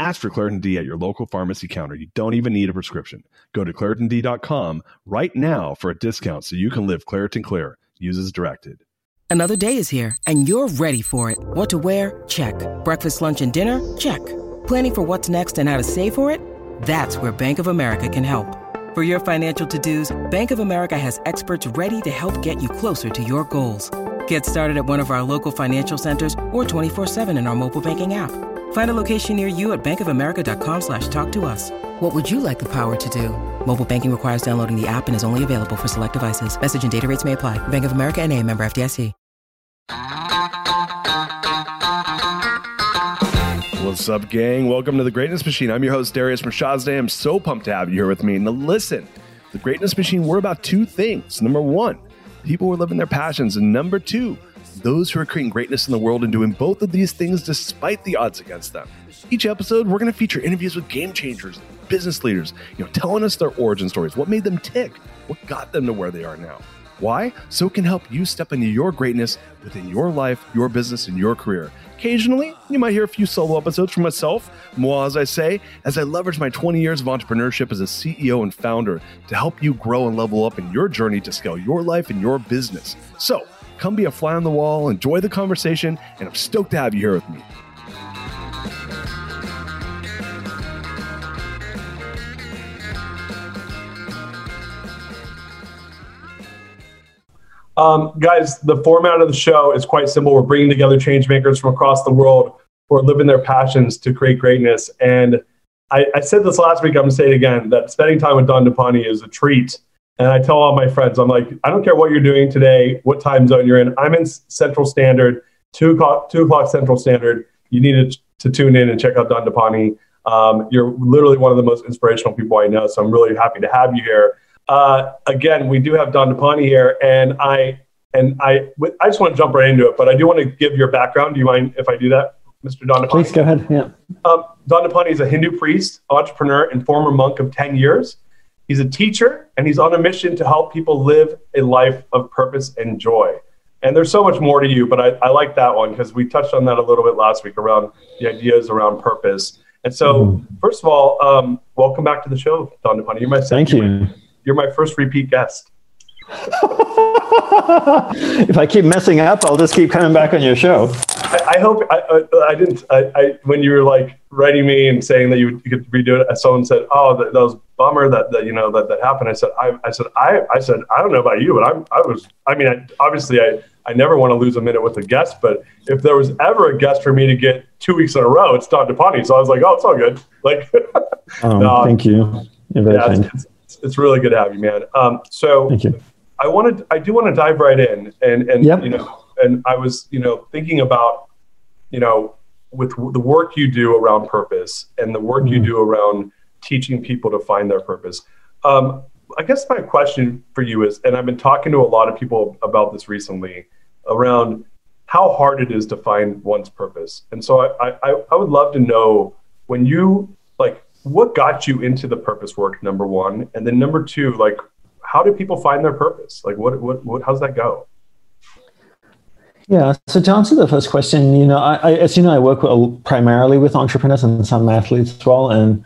Ask for Claritin D at your local pharmacy counter. You don't even need a prescription. Go to ClaritinD.com right now for a discount so you can live Claritin Clear. Use as directed. Another day is here, and you're ready for it. What to wear? Check. Breakfast, lunch, and dinner? Check. Planning for what's next and how to save for it? That's where Bank of America can help. For your financial to-dos, Bank of America has experts ready to help get you closer to your goals. Get started at one of our local financial centers or 24-7 in our mobile banking app. Find a location near you at bankofamerica.com slash talk to us. What would you like the power to do? Mobile banking requires downloading the app and is only available for select devices. Message and data rates may apply. Bank of America and a member FDIC. What's up, gang? Welcome to the Greatness Machine. I'm your host, Darius Mirshahzadeh. I'm so pumped to have you here with me. Now, listen, the Greatness Machine, we're about two things. Number one, people who are living their passions. And number two, those who are creating greatness in the world and doing both of these things despite the odds against them. Each episode, we're going to feature interviews with game changers, business leaders, you know, telling us their origin stories, what made them tick, what got them to where they are now. Why? So it can help you step into your greatness within your life, your business, and your career. Occasionally, you might hear a few solo episodes from myself, moi, as I say, as I leverage my 20 years of entrepreneurship as a CEO and founder to help you grow and level up in your journey to scale your life and your business. So, come be a fly on the wall, enjoy the conversation, and I'm stoked to have you here with me. Um, guys, the format of the show is quite simple. We're bringing together change makers from across the world who are living their passions to create greatness. And I, I said this last week, I'm going to say it again that spending time with Dandapani is a treat. And I tell all my friends, I'm like, I don't care what you're doing today, what time zone you're in. I'm in Central Standard, two o'clock, two o'clock Central Standard. You need to, to tune in and check out Dandapani. Um, you're literally one of the most inspirational people I know. So I'm really happy to have you here. Uh, again, we do have Dandapani here, and I and I I just want to jump right into it, but I do want to give your background. Do you mind if I do that, Mr. Dandapani? Please go ahead. Yeah. Um, Dandapani is a Hindu priest, entrepreneur, and former monk of ten years. He's a teacher, and he's on a mission to help people live a life of purpose and joy. And there's so much more to you, but I, I like that one because we touched on that a little bit last week around the ideas around purpose. And so, mm. first of all, um, welcome back to the show, Dandapani. You're my thank you. You're my first repeat guest. if I keep messing up, I'll just keep coming back on your show. I, I hope I, I, I didn't. I, when you were like writing me and saying that you, you could redo it, someone said, "Oh, that, that was bummer that, that you know that that happened." I said, "I, I said I, I said I don't know about you, but I'm I was. I mean, I, obviously, I I never want to lose a minute with a guest, but if there was ever a guest for me to get two weeks in a row, it's Dandapani. So I was like, "Oh, it's all good." Like, oh, no, thank you. Yeah. It's, it's, it's, really good to have you, man. Um, so thank you. I wanted, I do want to dive right in, and and yep. you know, and I was, you know, thinking about, you know, with the work you do around purpose and the work mm-hmm. you do around teaching people to find their purpose. Um, I guess my question for you is, and I've been talking to a lot of people about this recently, around how hard it is to find one's purpose. And so I, I, I would love to know when you like what got you into the purpose work number one and then number two like how do people find their purpose? Like, what, what, what how's that go? Yeah. So to answer the first question, you know, I, I as you know, I work with, primarily with entrepreneurs and some athletes as well. And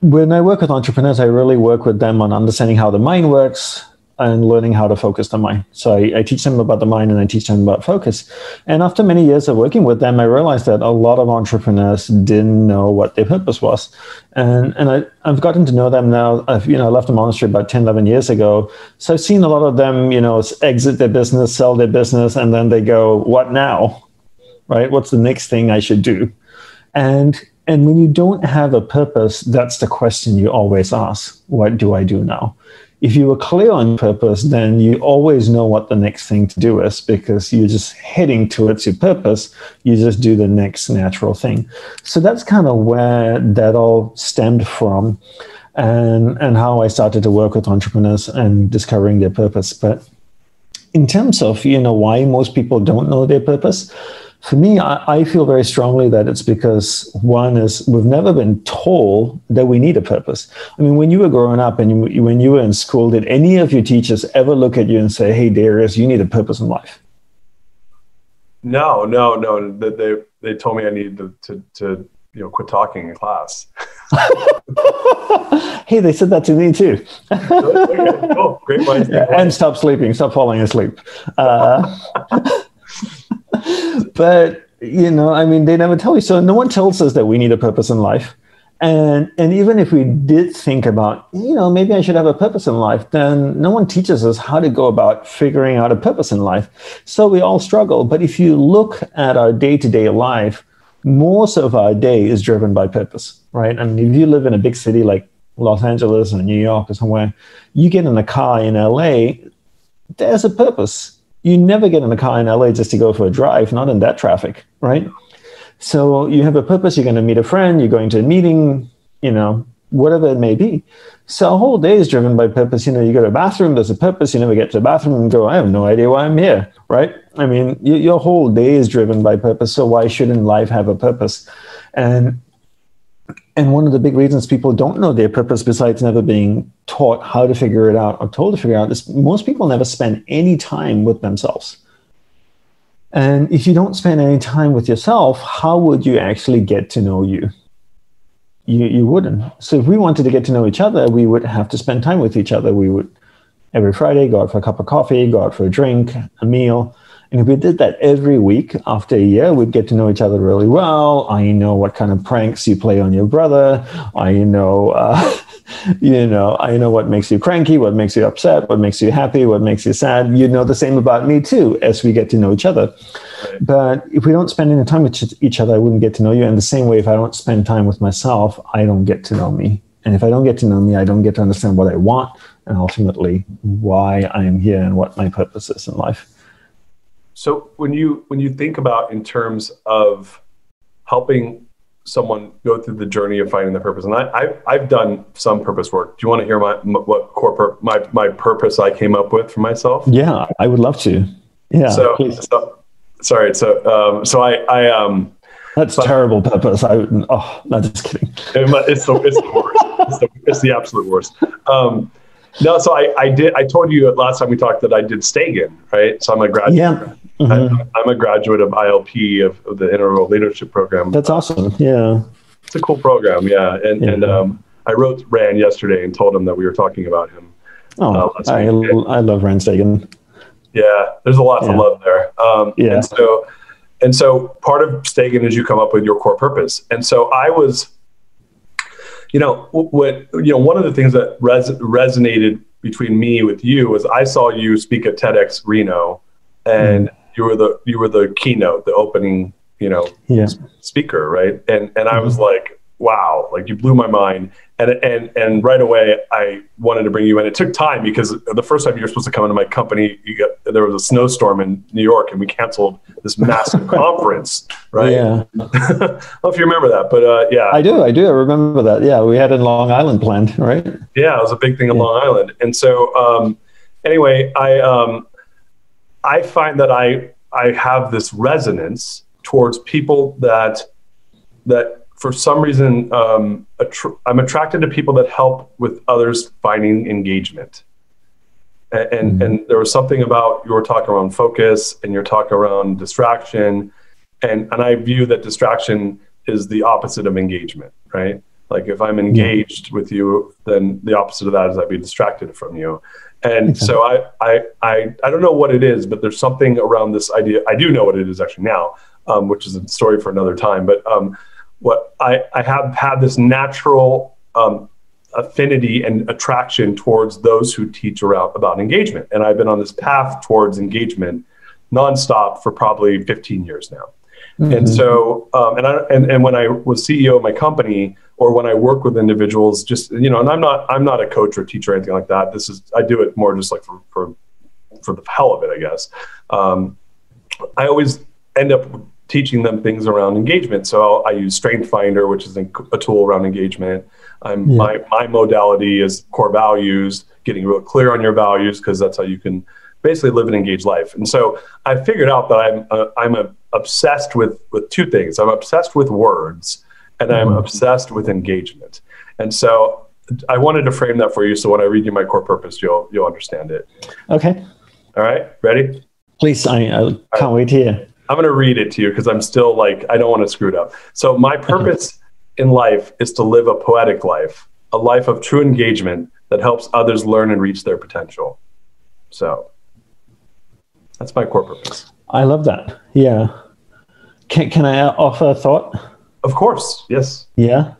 when I work with entrepreneurs, I really work with them on understanding how the mind works, and learning how to focus the mind. So I, I, teach them about the mind and I teach them about focus. And after many years of working with them, I realized that a lot of entrepreneurs didn't know what their purpose was. And, and I, I've gotten to know them now. I've, you know, I left the monastery about 10, 11 years ago. So I've seen a lot of them, you know, exit their business, sell their business, and then they go, what now? Right? What's the next thing I should do? And and when you don't have a purpose, that's the question you always ask. What do I do now? If you were clear on purpose, then you always know what the next thing to do is because you're just heading towards your purpose. You just do the next natural thing. So that's kind of where that all stemmed from and, and how I started to work with entrepreneurs and discovering their purpose. But in terms of, you know, why most people don't know their purpose, for me, I, I, feel very strongly that it's because one is we've never been told that we need a purpose. I mean, when you were growing up and you, when you were in school, did any of your teachers ever look at you and say, "Hey, Darius, you need a purpose in life"? No, no, no. They they told me I needed to to, to you know quit talking in class. hey, they said that to me too. okay, cool. Great. Yeah, and stop sleeping. Stop falling asleep. Uh, but you know, I mean, they never tell you. So no one tells us that we need a purpose in life. And and even if we did think about, you know, maybe I should have a purpose in life, then no one teaches us how to go about figuring out a purpose in life. So we all struggle. But if you look at our day-to-day life, most of our day is driven by purpose, right? And if you live in a big city like Los Angeles or New York or somewhere, you get in a car in LA, there's a purpose you never get in a car in LA just to go for a drive, not in that traffic, right? So you have a purpose, you're going to meet a friend, you're going to a meeting, you know, whatever it may be. So a whole day is driven by purpose. You know, you go to a bathroom, there's a purpose. You never get to the bathroom and go, I have no idea why I'm here, right? I mean, your whole day is driven by purpose. So why shouldn't life have a purpose? And and one of the big reasons people don't know their purpose, besides never being taught how to figure it out or told to figure it out, is most people never spend any time with themselves. And if you don't spend any time with yourself, how would you actually get to know you? You, you wouldn't. So if we wanted to get to know each other, we would have to spend time with each other. We would every Friday go out for a cup of coffee, go out for a drink, a meal, and if we did that every week after a year, we'd get to know each other really well. I know what kind of pranks you play on your brother. I know, uh, you know, I know what makes you cranky, what makes you upset, what makes you happy, what makes you sad. You know the same about me too, as we get to know each other. Right. But if we don't spend any time with each other, I wouldn't get to know you. And the same way, if I don't spend time with myself, I don't get to know me. And if I don't get to know me, I don't get to understand what I want and ultimately why I am here and what my purpose is in life. So when you when you think about in terms of helping someone go through the journey of finding their purpose, and I, I've, I've done some purpose work. Do you want to hear my what corporate my my purpose I came up with for myself? Yeah, I would love to. Yeah. So, so sorry. So um, so I I um. That's but, terrible purpose. I oh, no, just kidding. It's the it's the worst. It's the, it's the absolute worst. Um, no, so I, I did. I told you last time we talked that I did Stagen, right? So I'm a graduate. Yeah. Mm-hmm. I, am a graduate of ILP of, of, the Integral Leadership Program. That's awesome. Yeah. It's a cool program. Yeah. And yeah. and um, I wrote Rand yesterday and told him that we were talking about him. Oh, uh, I, I love Rand Stagen. Yeah, there's a lot yeah. to love there. Um, yeah. And so, and so part of Stagen is you come up with your core purpose. And so I was you know what you know one of the things that res- resonated between me with you was I saw you speak at TEDx Reno, and mm. You were the you were the keynote, the opening you know yeah. speaker, right? And and mm-hmm. I was mm-hmm. like, wow, like you blew my mind. And, and, and right away, I wanted to bring you in. It took time because the first time you were supposed to come into my company, got, there was a snowstorm in New York and we canceled this massive conference, right? Yeah. I don't know if you remember that, but uh, yeah. I do. I do. I remember that. Yeah. We had in Long Island planned, right? Yeah. It was a big thing in yeah. Long Island. And so, um, anyway, I, um, I find that I, I have this resonance towards people that, that for some reason, um, attr- I'm attracted to people that help with others finding engagement. And, and, mm-hmm. and, there was something about your talk around focus and your talk around distraction. And, and I view that distraction is the opposite of engagement, right? Like if I'm engaged with you, then the opposite of that is I'd be distracted from you. And okay. so I, I, I, I don't know what it is, but there's something around this idea. I do know what it is actually now, um, which is a story for another time. But um, what I, I have had this natural um, affinity and attraction towards those who teach around about engagement. And I've been on this path towards engagement nonstop for probably 15 years now. Mm-hmm. And so, um, and I and, and when I was CEO of my company, or when I work with individuals, just you know, and I'm not I'm not a coach or teacher or anything like that. This is I do it more just like for for for the hell of it, I guess. Um, I always end up teaching them things around engagement. So i use Strength Finder, which is a tool around engagement. I'm, yeah. my, my modality is core values, getting real clear on your values, because that's how you can basically live an engaged life. And so I figured out that I'm, uh, I'm a, obsessed with, with two things. I'm obsessed with words and I'm mm-hmm. obsessed with engagement. And so I wanted to frame that for you. So when I read you my core purpose, you'll, you'll understand it. Okay. All right. Ready? Please. I, I can't right. wait to hear. I'm going to read it to you because I'm still like, I don't want to screw it up. So, my purpose in life is to live a poetic life, a life of true engagement that helps others learn and reach their potential. So, that's my core purpose. I love that. Yeah. Can, can I offer a thought? Of course. Yes. Yeah.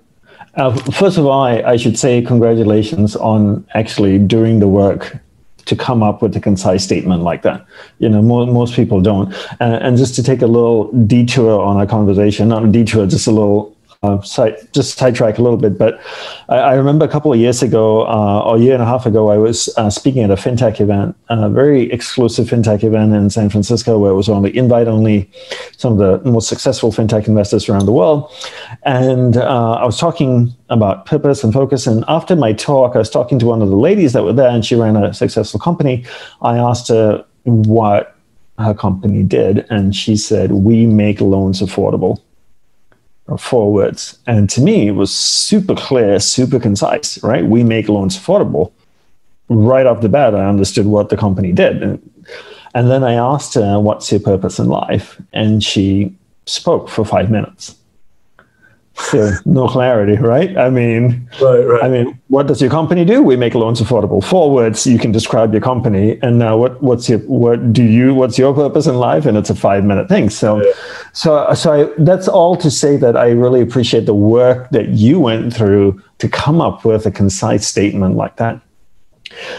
Uh, first of all, I, I should say congratulations on actually doing the work to come up with a concise statement like that. You know, more, most people don't. Uh, and just to take a little detour on our conversation, not a detour, just a little uh, side, just sidetrack a little bit, but I, I, remember a couple of years ago, uh, or a year and a half ago, I was uh, speaking at a fintech event, a very exclusive fintech event in San Francisco, where it was only invite only, some of the most successful fintech investors around the world, and uh, I was talking about purpose and focus. And after my talk, I was talking to one of the ladies that were there, and she ran a successful company. I asked her what her company did, and she said, "We make loans affordable." Four words. And to me, it was super clear, super concise, right? We make loans affordable. Right off the bat, I understood what the company did. And, and then I asked her, What's your purpose in life? And she spoke for five minutes. So no clarity, right? I mean, right, right. I mean, what does your company do? We make loans affordable. Four words you can describe your company, and now what? What's your what do you? What's your purpose in life? And it's a five minute thing. So, yeah. so, so I, that's all to say that I really appreciate the work that you went through to come up with a concise statement like that.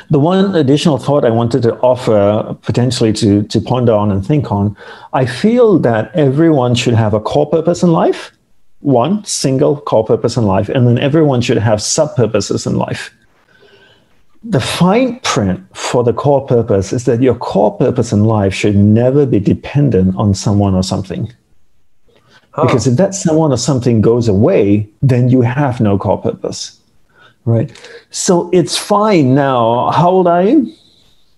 The one additional thought I wanted to offer, potentially to, to ponder on and think on, I feel that everyone should have a core purpose in life one single core purpose in life, and then everyone should have sub purposes in life. The fine print for the core purpose is that your core purpose in life should never be dependent on someone or something. Huh. Because if that someone or something goes away, then you have no core purpose. Right? So it's fine now. How old are you?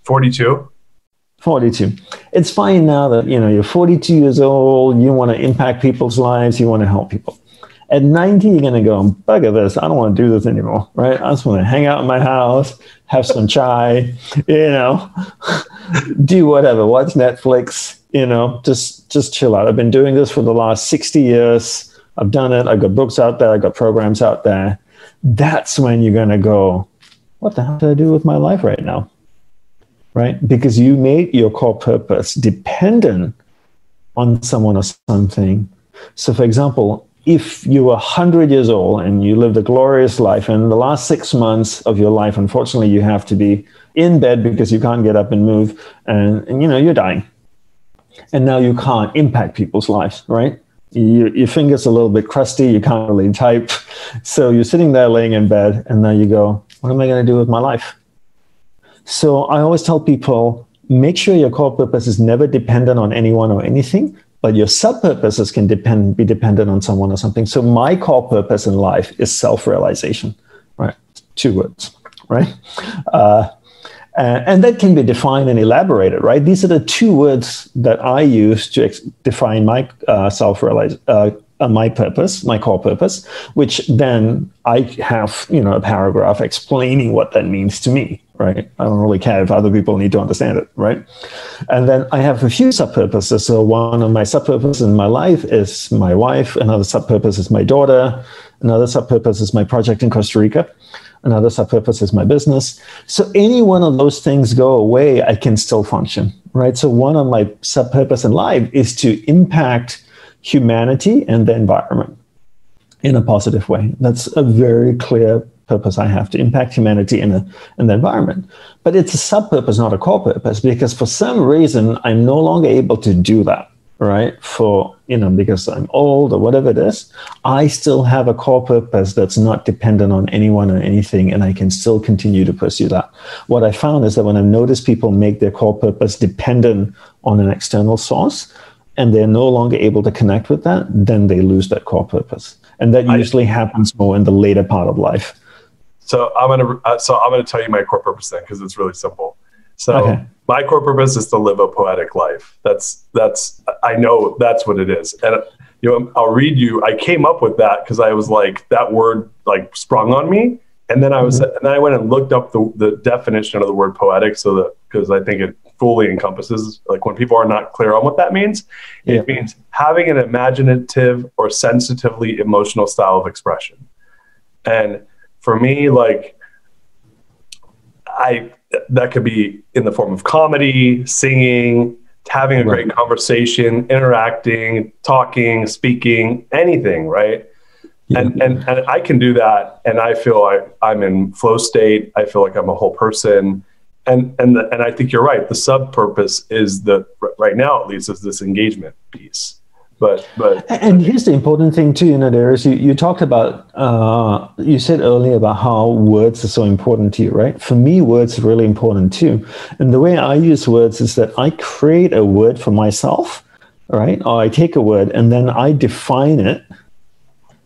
42. 42. It's fine now that you know you're 42 years old, you want to impact people's lives, you want to help people. At 90, you're going to go, bugger this. I don't want to do this anymore, right? I just want to hang out in my house, have some chai, you know, do whatever, watch Netflix, you know, just just chill out. I've been doing this for the last 60 years. I've done it. I've got books out there. I've got programs out there. That's when you're going to go, what the hell do I do with my life right now? Right? Because you made your core purpose dependent on someone or something. So, for example, if you were 100 years old and you lived a glorious life, and the last six months of your life, unfortunately, you have to be in bed because you can't get up and move, and, and you know, you're dying. And now you can't impact people's lives, right? You, your fingers a little bit crusty, you can't really type. So you're sitting there laying in bed, and now you go, What am I going to do with my life? So I always tell people make sure your core purpose is never dependent on anyone or anything, but your sub purposes can depend be dependent on someone or something. So my core purpose in life is self realization, right? Two words, right? Uh, and that can be defined and elaborated, right? These are the two words that I use to ex- define my uh, self. Uh, uh, my purpose, my core purpose, which then I have, you know, a paragraph explaining what that means to me, right? I don't really care if other people need to understand it, right? And then I have a few sub purposes. So one of my sub purposes in my life is my wife. Another sub purpose is my daughter. Another sub purpose is my project in Costa Rica. Another sub purpose is my business. So any one of those things go away, I can still function, right? So one of my sub purpose in life is to impact humanity and the environment in a positive way. That's a very clear purpose I have to impact humanity in, a, in the environment. But it's a sub purpose, not a core purpose, because for some reason I'm no longer able to do that. right? For, you know, because I'm old or whatever it is, I still have a core purpose that's not dependent on anyone or anything, and I can still continue to pursue that. What I found is that when I've noticed people make their core purpose dependent on an external source, and they're no longer able to connect with that, then they lose that core purpose. And that usually I, happens more in the later part of life. So I'm gonna uh, so I'm gonna tell you my core purpose then because it's really simple. So okay. my core purpose is to live a poetic life. That's that's I know that's what it is. And you know, I'll read you. I came up with that because I was like that word like sprung on me, and then I was mm-hmm. and then I went and looked up the, the definition of the word poetic so that because I think it fully encompasses like when people are not clear on what that means, yeah. it means having an imaginative or sensitively emotional style of expression. And for me, like I that could be in the form of comedy, singing, having a great conversation, interacting, talking, speaking, anything, right? And, and and I can do that, and I feel like I'm in flow state. I feel like I'm a whole person, and and the, and I think you're right. The sub purpose is the right now at least is this engagement piece. But but and here's the important thing too, you know, there is you, you talked about uh, you said earlier about how words are so important to you, right? For me, words are really important too. And the way I use words is that I create a word for myself, right? Or I take a word and then I define it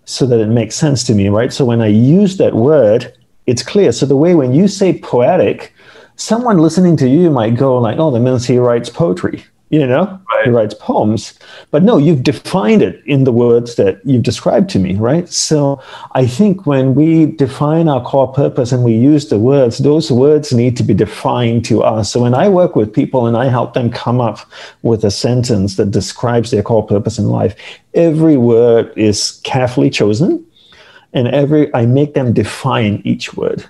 so that it makes sense to me, right? So when I use that word, it's clear. So the way when you say poetic, someone listening to you might go like, "Oh, that means he writes poetry." you know? Right. he writes poems. But no you've defined it in the words that you've described to me right? So i think when we define our core purpose and we use the words those words need to be defined to us. So when i work with people and i help them come up with a sentence that describes their core purpose in life every word is carefully chosen and every i make them define each word.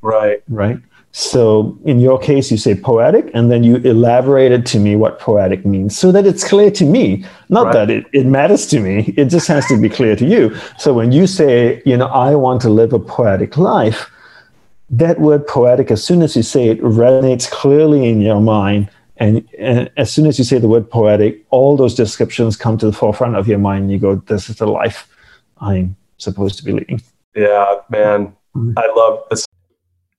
Right. Right so in your case, you say poetic, and then you elaborated to me what poetic means so that it's clear to me. Not right. that it, it matters to me, it just has to be clear to you. So when you say, you know, I want to live a poetic life, that word poetic, as soon as you say it, resonates clearly in your mind. And, and, as soon as you say the word poetic, all those descriptions come to the forefront of your mind. And you go, this is the life I'm supposed to be leading. Yeah, man. Mm-hmm. I love this.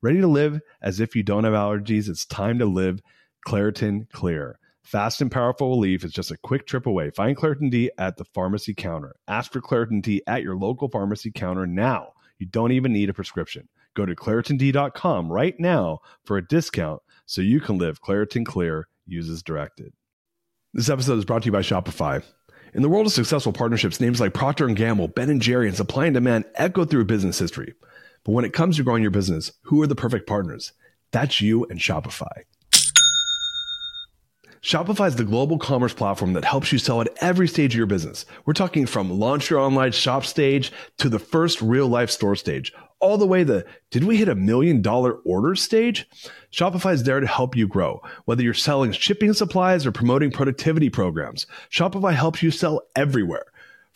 Ready to live as if you don't have allergies? It's time to live Claritin Clear. Fast and powerful relief is just a quick trip away. Find Claritin D at the pharmacy counter. Ask for Claritin D at your local pharmacy counter now. You don't even need a prescription. Go to ClaritinD.com right now for a discount so you can live Claritin Clear. uses directed. This episode is brought to you by Shopify. In the world of successful partnerships, names like Procter & Gamble, Ben & Jerry, and Supply and Demand echo through business history. But when it comes to growing your business, who are the perfect partners? That's you and Shopify. Shopify is the global commerce platform that helps you sell at every stage of your business. We're talking from launch your online shop stage to the first real life store stage, all the way to did we hit a million dollar order stage? Shopify is there to help you grow. Whether you're selling shipping supplies or promoting productivity programs, Shopify helps you sell everywhere.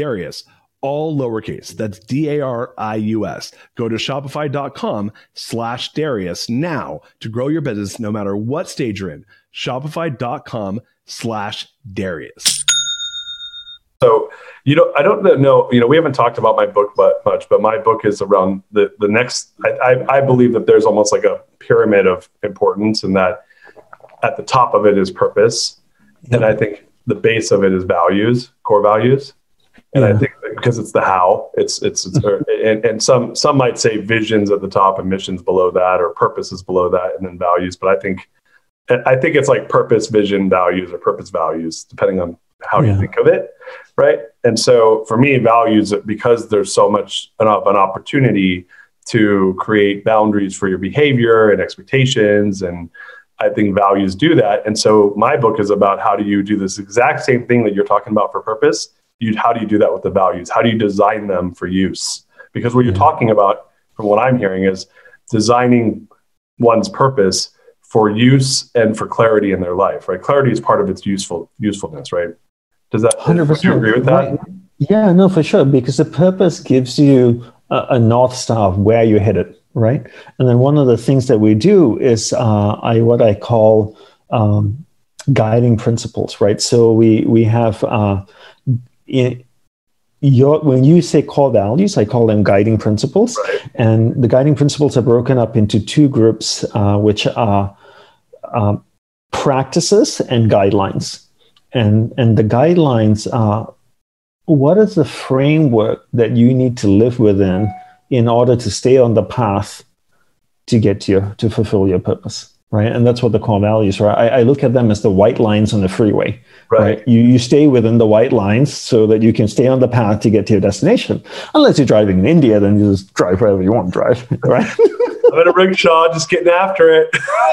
Darius, all lowercase. That's D-A-R-I-U-S. Go to shopify.com slash Darius now to grow your business no matter what stage you're in. Shopify.com slash Darius. So, you know, I don't know, you know, we haven't talked about my book much, but my book is around the, the next, I, I, I believe that there's almost like a pyramid of importance and that at the top of it is purpose. And I think the base of it is values, core values. And yeah. I think because it's the how, it's it's, it's and, and some some might say visions at the top and missions below that, or purposes below that, and then values. But I think I think it's like purpose, vision, values, or purpose values, depending on how yeah. you think of it, right? And so for me, values because there's so much of an opportunity to create boundaries for your behavior and expectations and I think values do that. And so my book is about how do you do this exact same thing that you're talking about for purpose. You, how do you do that with the values? How do you design them for use? Because what you're mm-hmm. talking about, from what I'm hearing, is designing one's purpose for use and for clarity in their life. Right? Clarity is part of its useful usefulness. Right? Does that? 100%. Do you agree with that? Right. Yeah, no, for sure. Because the purpose gives you a, a north star of where you're headed right? And then one of the things that we do is uh, I what I call um, guiding principles, right? So we we have uh, in, your, when you say core values, I call them guiding principles, right. and the guiding principles are broken up into two groups, uh, which are uh, practices and guidelines. And and the guidelines are what is the framework that you need to live within in order to stay on the path to get to your to fulfill your purpose right? And that's what the core values are I, I look at them as the white lines on the freeway right. right, You, you stay within the white lines so that you can stay on the path to get to your destination. Unless you're driving in india then you just drive wherever you want to drive right? I'm in a rickshaw just getting after it.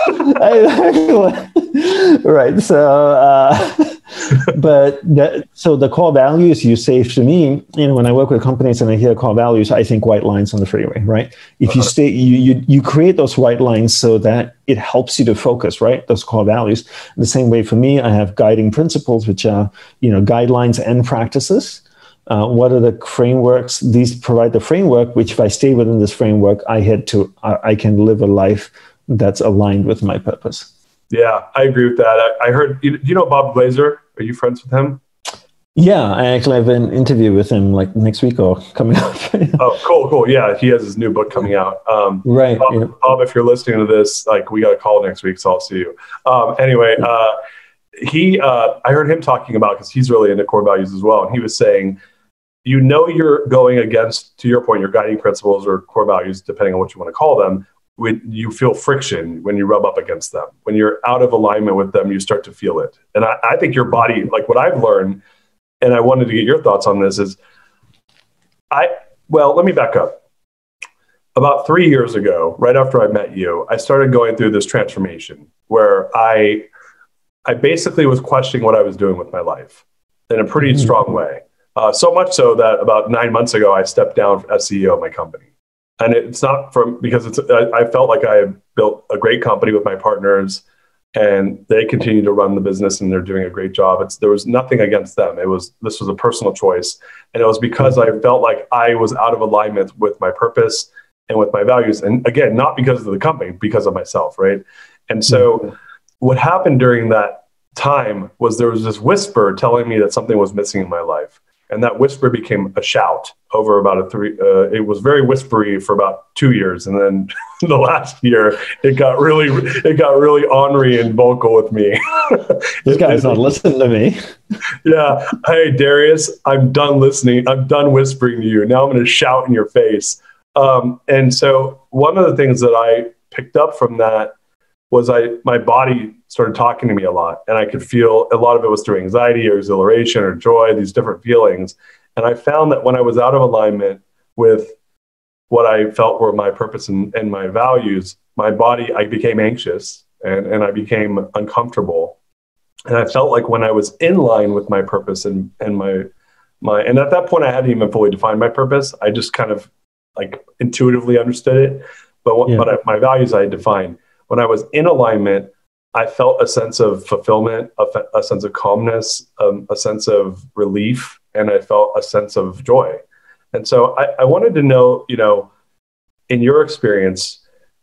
Right so uh, but that, so the core values you say to me, you know, when I work with companies and I hear core values, I think white lines on the freeway, right? If you uh-huh. stay, you, you you create those white lines so that it helps you to focus, right? Those core values. The same way for me, I have guiding principles, which are you know guidelines and practices. Uh, what are the frameworks? These provide the framework, which if I stay within this framework, I head to I, I can live a life that's aligned with my purpose. Yeah, I agree with that. I, I heard. You, you know Bob Glazer? Are you friends with him? Yeah, I actually have an interview with him like next week or coming up. oh, cool, cool. Yeah, he has his new book coming out. Um, right. Bob, yeah. Bob, if you're listening to this, like we got a call next week, so I'll see you. Um, anyway, uh, he, uh, I heard him talking about because he's really into core values as well, and he was saying, you know, you're going against, to your point, your guiding principles or core values, depending on what you want to call them, when you feel friction when you rub up against them. When you're out of alignment with them, you start to feel it. And I, I think your body, like what I've learned, and I wanted to get your thoughts on this is I, well, let me back up. About three years ago, right after I met you, I started going through this transformation where I, I basically was questioning what I was doing with my life in a pretty mm-hmm. strong way. Uh, so much so that about nine months ago, I stepped down as CEO of my company and it's not from because it's I, I felt like I built a great company with my partners and they continue to run the business and they're doing a great job. It's there was nothing against them. It was this was a personal choice, and it was because I felt like I was out of alignment with my purpose and with my values. And again, not because of the company, because of myself, right? And so, mm-hmm. what happened during that time was there was this whisper telling me that something was missing in my life and that whisper became a shout over about a three uh, it was very whispery for about two years. And then the last year it got really it got really ornery and vocal with me. This guy's not listening to me. Yeah. Hey darius i'm done listening. I'm done whispering to you. Now i'm going to shout in your face. Um, and so one of the things that i picked up from that was I my body started talking to me a lot, and I could feel a lot of it was through anxiety or exhilaration or joy, these different feelings. And I found that when I was out of alignment with what I felt were my purpose and, and my values, my body I became anxious and, and I became uncomfortable. And I felt like when I was in line with my purpose and, and my my and at that point I hadn't even fully defined my purpose. I just kind of like intuitively understood it. But what, yeah. but I, my values I had defined when I was in alignment, I felt a sense of fulfillment, a, a sense of calmness, um, a sense of relief, and I felt a sense of joy. And so I, I wanted to know, you know, in your experience,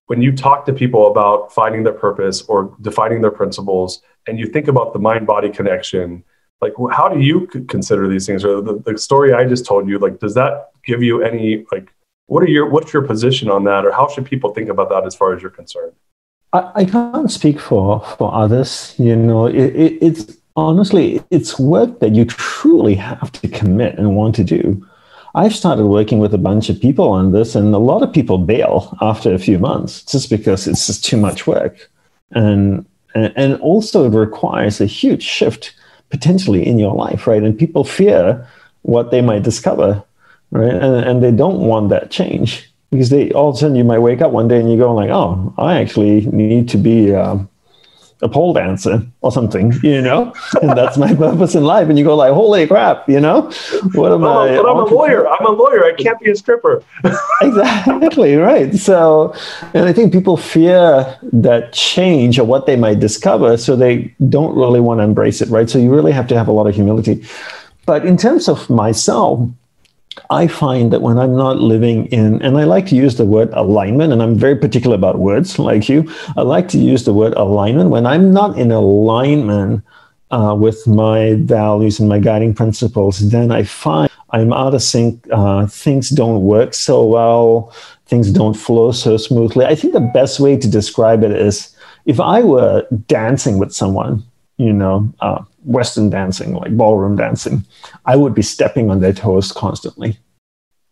when you talk to people about finding their purpose or defining their principles, and you think about the mind body connection, like how do you consider these things? Or the, the story I just told you, like, does that give you any like what are your what's your position on that, or how should people think about that as far as you're concerned? I, I can't speak for for others. You know, it, it, it's honestly it's work that you truly have to commit and want to do. I've started working with a bunch of people on this, and a lot of people bail after a few months just because it's just too much work, and and, and also it requires a huge shift potentially in your life, right? And people fear what they might discover, right? And, and they don't want that change because they all of a sudden you might wake up one day and you go like, oh, I actually need to be um, a pole dancer or something, you know, and that's my purpose in life. And you go like, holy crap, you know, what am oh, I? But I'm a lawyer. I'm a lawyer. I can't be a stripper. exactly right. So, and I think people fear that change or what they might discover, so they don't really want to embrace it, right? So you really have to have a lot of humility. But in terms of myself, I find that when I'm not living in, and I like to use the word alignment, and I'm very particular about words like you, I like to use the word alignment. When I'm not in alignment uh, with my values and my guiding principles, then I find I'm out of sync. Uh, things don't work so well, things don't flow so smoothly. I think the best way to describe it is if I were dancing with someone, you know, uh, Western dancing, like ballroom dancing, I would be stepping on their toes constantly.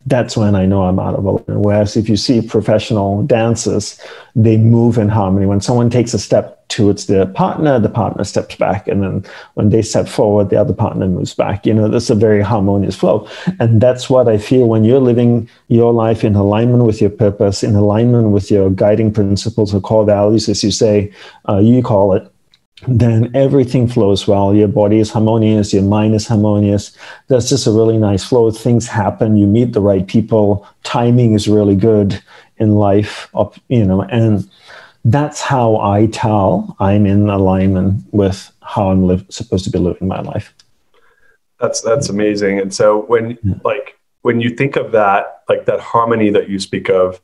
That's when I know I'm out of alignment. Whereas if you see professional dancers, they move in harmony. When someone takes a step towards their partner, the partner steps back. And then when they step forward, the other partner moves back. You know, that's a very harmonious flow. And that's what I feel when you're living your life in alignment with your purpose, in alignment with your guiding principles or core values, as you say, uh, you call it then everything flows well. Your body is harmonious, your mind is harmonious. That's just a really nice flow. Things happen, you meet the right people, timing is really good in life, up, you know, and that's how I tell I'm in alignment with how I'm live, supposed to be living my life. That's that's amazing. And so when yeah. like when you think of that, like that harmony that you speak of,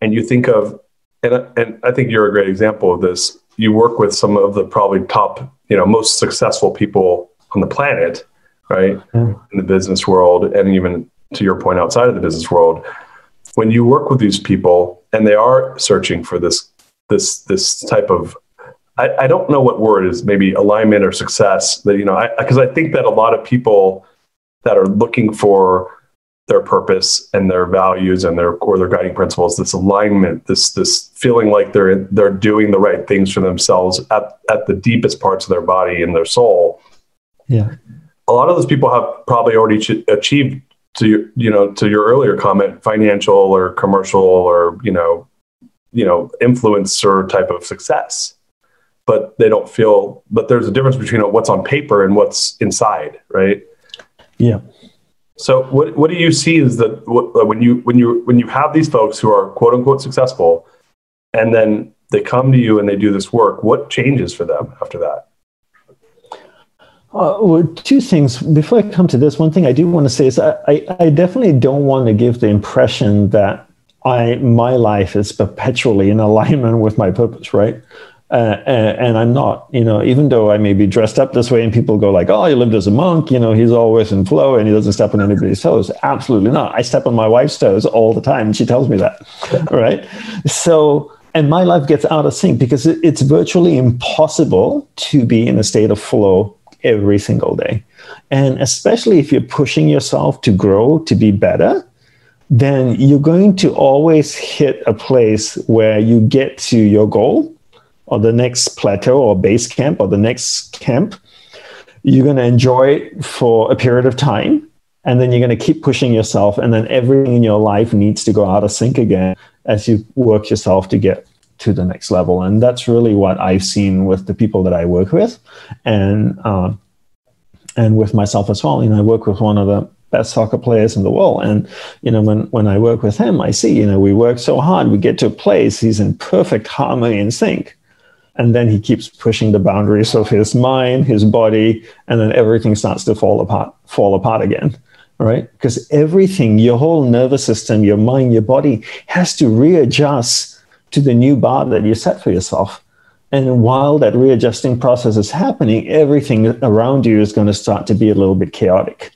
and you think of and and I think you're a great example of this you work with some of the probably top, you know, most successful people on the planet, right? Mm. In the business world and even to your point outside of the business world. When you work with these people and they are searching for this this this type of I, I don't know what word is maybe alignment or success that you know because I, I think that a lot of people that are looking for their purpose and their values and their or their guiding principles this alignment this this feeling like they're they're doing the right things for themselves at, at the deepest parts of their body and their soul. Yeah. A lot of those people have probably already ch- achieved to you know to your earlier comment financial or commercial or you know you know influencer type of success. But they don't feel but there's a difference between what's on paper and what's inside right? Yeah so what what do you see is that uh, when you when you when you have these folks who are quote unquote successful, and then they come to you and they do this work, what changes for them after that? Uh, well, two things. Before I come to this, one thing I do want to say is I, I, I definitely don't want to give the impression that I my life is perpetually in alignment with my purpose, right? Uh, and, and, I'm not, you know, even though I may be dressed up this way and people go like, oh, he lived as a monk, you know, he's always in flow and he doesn't step on anybody's toes. Absolutely not. I step on my wife's toes all the time. And she tells me that. right. So, and my life gets out of sync because it, it's virtually impossible to be in a state of flow every single day. And especially if you're pushing yourself to grow, to be better, then you're going to always hit a place where you get to your goal or the next plateau or base camp or the next camp. You're going to enjoy it for a period of time. And then you're going to keep pushing yourself. And then everything in your life needs to go out of sync again as you work yourself to get to the next level. And that's really what I've seen with the people that I work with. And, uh, and with myself as well. You know, I work with one of the best soccer players in the world. And, you know, when, when I work with him, I see, you know, we work so hard, we get to a place, he's in perfect harmony and sync. And then he keeps pushing the boundaries of his mind, his body, and then everything starts to fall apart, fall apart again. Right? Because everything, your whole nervous system, your mind, your body has to readjust to the new bar that you set for yourself. And while that readjusting process is happening, everything around you is going to start to be a little bit chaotic.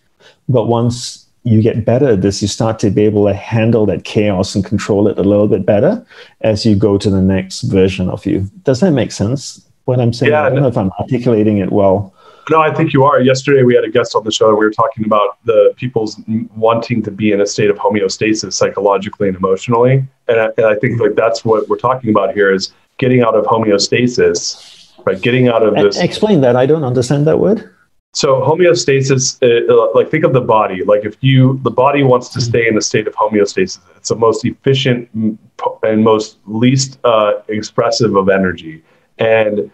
But once you get better at this, you start to be able to handle that chaos and control it a little bit better as you go to the next version of you. Does that make sense? What I'm saying, yeah, I don't know if I'm articulating it well. No, I think you are. Yesterday, we had a guest on the show, and we were talking about the people's wanting to be in a state of homeostasis psychologically and emotionally. And I, and I think like that's what we're talking about here is getting out of homeostasis, right? Getting out of this. Explain that. I don't understand that word. So homeostasis, uh, uh, like think of the body. Like if you, the body wants to stay in a state of homeostasis. It's the most efficient and most least uh, expressive of energy. And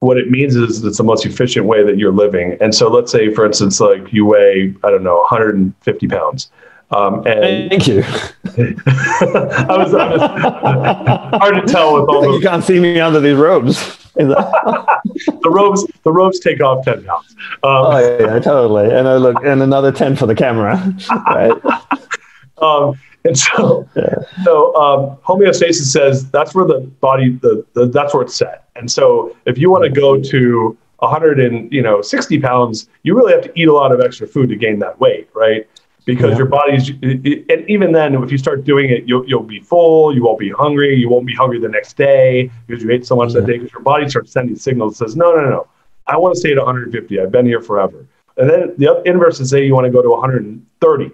what it means is it's the most efficient way that you're living. And so let's say, for instance, like you weigh, I don't know, 150 pounds. Um, and Thank you. I was, I was hard to tell with all the. You can't see me under these robes. the robes, the robes take off ten pounds. Um, oh yeah, totally. And I look, and another ten for the camera, right? um, and so, yeah. so um, homeostasis says that's where the body, the, the that's where it's set. And so, if you want to go to 100 and you know 60 pounds, you really have to eat a lot of extra food to gain that weight, right? Because yeah. your body's and even then if you start doing it you'll, you'll be full you won't be hungry you won't be hungry the next day because you ate so much yeah. that day because your body starts sending signals says no no no i want to stay at 150 i've been here forever and then the inverse is say you want to go to 130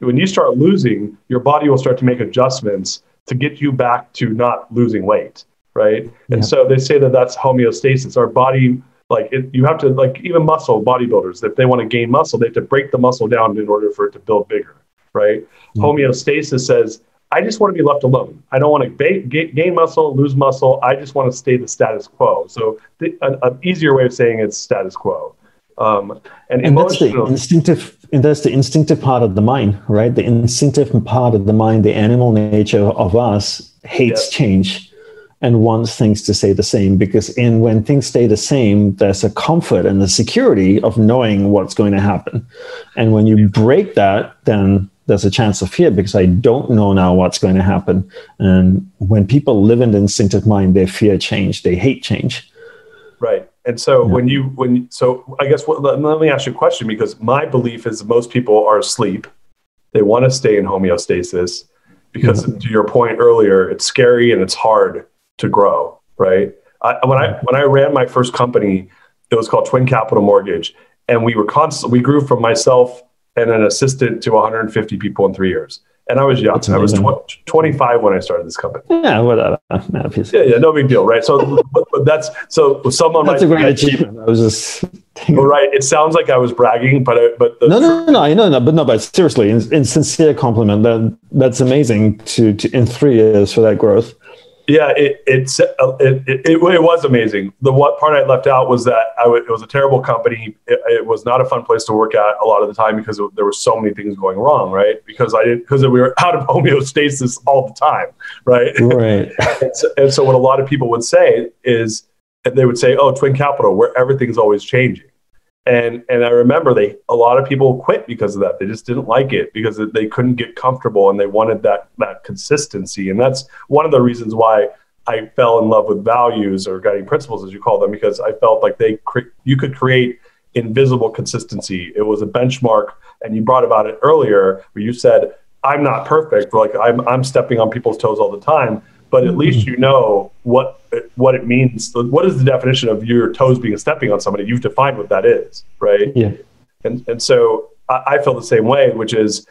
when you start losing your body will start to make adjustments to get you back to not losing weight right yeah. and so they say that that's homeostasis our body like it, you have to like even muscle bodybuilders if they want to gain muscle they have to break the muscle down in order for it to build bigger right? Mm-hmm. homeostasis says i just want to be left alone. I don't want to ba- gain muscle lose muscle. I just want to stay the status quo. So the, an, an, easier way of saying it's status quo. Um, and, and that's the instinctive and that's the instinctive part of the mind right? The instinctive part of the mind the animal nature of us hates yes. change and wants things to stay the same because in when things stay the same there's a comfort and the security of knowing what's going to happen. And when you break that then there's a chance of fear because i don't know now what's going to happen. And when people live in the instinctive mind they fear change. They hate change. Right. And so yeah. when you when so i guess what, let, let me ask you a question because my belief is most people are asleep. They want to stay in homeostasis because yeah. to your point earlier it's scary and it's hard to grow, right? I, when I mm-hmm. when I ran my first company, it was called Twin Capital Mortgage, and we were constant. We grew from myself and an assistant to 150 people in three years. And I was young. I was tw- 25 when I started this company. Yeah, whatever. Uh, uh, yeah, yeah, no big deal, right? So, but, but that's so someone. That's might, a great achievement. I was just. Well, right. It sounds like I was bragging, but I, but no, no, no, no, no, no, but no, but seriously, in, in sincere compliment, that that's amazing to, to in three years for that growth. Yeah, it, it's uh, it, it, it, it, was amazing. The what part I left out was that I w- it was a terrible company. It, it, was not a fun place to work at a lot of the time because there were so many things going wrong, right? Because I didn't because we were out of homeostasis all the time, right? Right. and, so, and so what a lot of people would say is they would say, "Oh, Twin Capital, where everything's always changing." And and I remember they a lot of people quit because of that. They just didn't like it because they couldn't get comfortable and they wanted that that consistency. And that's one of the reasons why I fell in love with values or guiding principles, as you call them, because I felt like they cre- you could create invisible consistency. It was a benchmark, and you brought about it earlier where you said, "I'm not perfect. Like I'm I'm stepping on people's toes all the time." But at least mm-hmm. you know what what it means. What is the definition of your toes being stepping on somebody? You've defined what that is, right? Yeah. And and so I, I feel the same way, which is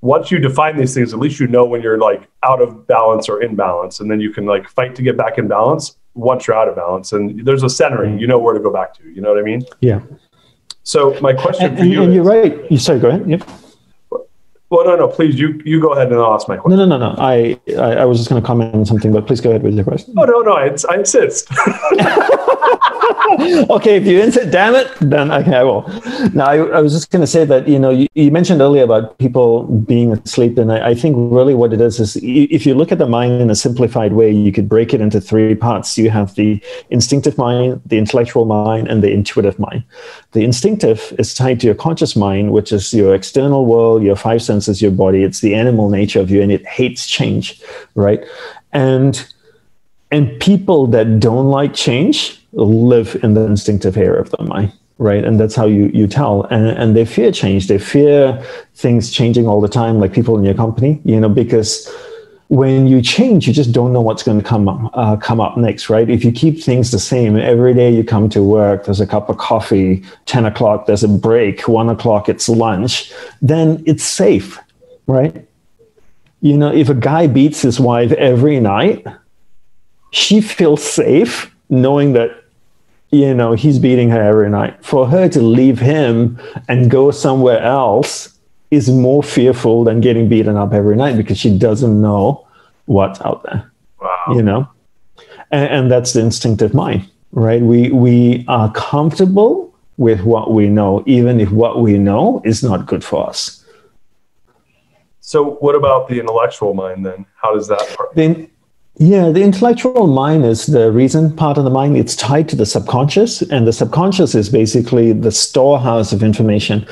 once you define these things, at least you know when you're like out of balance or in balance, and then you can like fight to get back in balance once you're out of balance. And there's a centering, you know where to go back to. You know what I mean? Yeah. So my question And, for and, you and is, you're right. You sorry, go ahead. Yep. Well, no, no, please, you you go ahead and I'll ask my question. no, no, no. I, I, I was just going to comment on something, but please go ahead with your question. Oh no, no, I, I insist. okay, if you insist, damn it, then okay, I will. Now, I, I was just going to say that you know you, you mentioned earlier about people being asleep, and I, I think really what it is is if you look at the mind in a simplified way, you could break it into three parts. You have the instinctive mind, the intellectual mind, and the intuitive mind. The instinctive is tied to your conscious mind, which is your external world, your five senses, your body. It's the animal nature of you, and it hates change, right? And and people that don't like change live in the instinctive area of the mind right and that's how you you tell and, and they fear change they fear things changing all the time like people in your company you know because when you change you just don't know what's going to come up uh, come up next right? If you keep things the same every day you come to work there's a cup of coffee 10 o'clock there's a break 1 o'clock it's lunch then it's safe right? You know if a guy beats his wife every night she feels safe knowing that you know he's beating her every night. For her to leave him and go somewhere else is more fearful than getting beaten up every night because she doesn't know what's out there wow. you know and, and that's the instinctive mind right we we are comfortable with what we know even if what we know is not good for us So what about the intellectual mind then? How does that? Then, yeah, the intellectual mind is the reason part of the mind. It's tied to the subconscious, and the subconscious is basically the storehouse of information.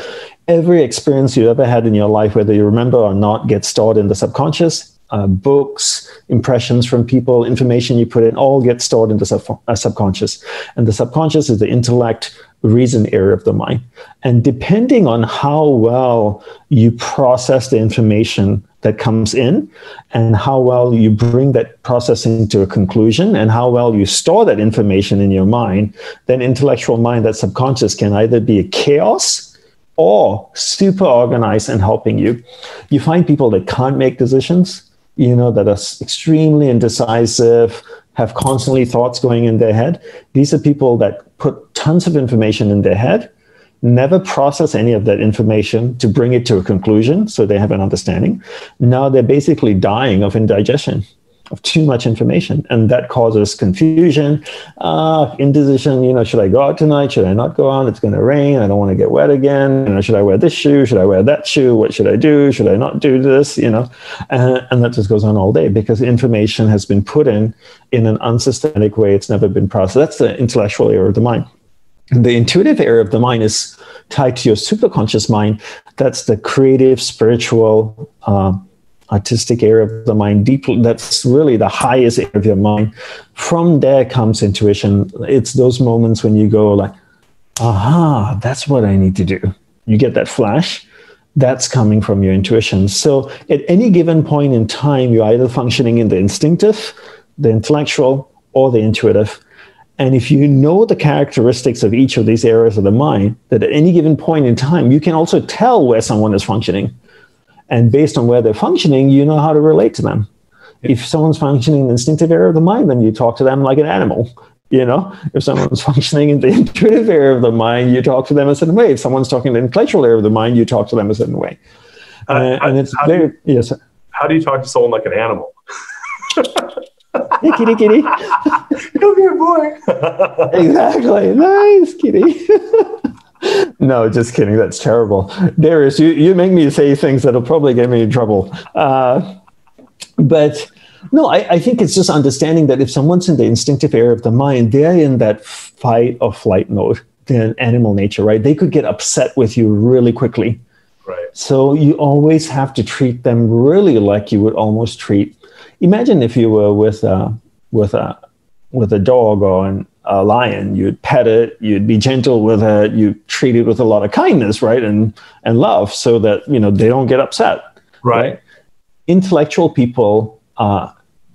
Every experience you ever had in your life, whether you remember or not, gets stored in the subconscious. Uh, books, impressions from people, information you put in, all get stored in the sub- uh, subconscious. And the subconscious is the intellect reason area of the mind. And depending on how well you process the information that comes in and how well you bring that processing to a conclusion and how well you store that information in your mind, then intellectual mind, that subconscious can either be a chaos or super organized and helping you. You find people that can't make decisions, you know, that are extremely indecisive, have constantly thoughts going in their head. These are people that put tons of information in their head, never process any of that information to bring it to a conclusion so they have an understanding. Now they're basically dying of indigestion of too much information and that causes confusion. Uh, indecision you know should i go out tonight? Should i not go out? It's going to rain. I don't want to get wet again. You know should i wear this shoe? Should i wear that shoe? What should i do? Should i not do this? You know? And, and that just goes on all day because information has been put in in an unsystematic way. It's never been processed. That's the intellectual area of the mind. And the intuitive area of the mind is tied to your superconscious mind. That's the creative spiritual uh, artistic area of the mind deep that's really the highest area of your mind. From there comes intuition. It's those moments when you go like aha that's what i need to do. You get that flash. That's coming from your intuition. So at any given point in time you're either functioning in the instinctive the intellectual or the intuitive. And if you know the characteristics of each of these areas of the mind, that at any given point in time, you can also tell where someone is functioning. And based on where they're functioning, you know how to relate to them. If someone's functioning in the instinctive area of the mind, then you talk to them like an animal. You know, if someone's functioning in the intuitive area of the mind, you talk to them a certain way. If someone's talking in the intellectual area of the mind, you talk to them a certain way. Uh, and it's how do very, yes. How do you talk to someone like an animal? Hey, kitty, kitty. Come here, boy. exactly. Nice, kitty. no, just kidding. That's terrible. Darius, you, you make me say things that'll probably get me in trouble. Uh, but no, I, I think it's just understanding that if someone's in the instinctive area of the mind, they're in that fight or flight mode. In animal nature, right? They could get upset with you really quickly. Right. So you always have to treat them really like you would almost treat. Imagine if you were with a with a with a dog or an, a lion. You'd pet it. You'd be gentle with it. You treat it with a lot of kindness, right, and and love, so that you know they don't get upset. Right. Intellectual people uh,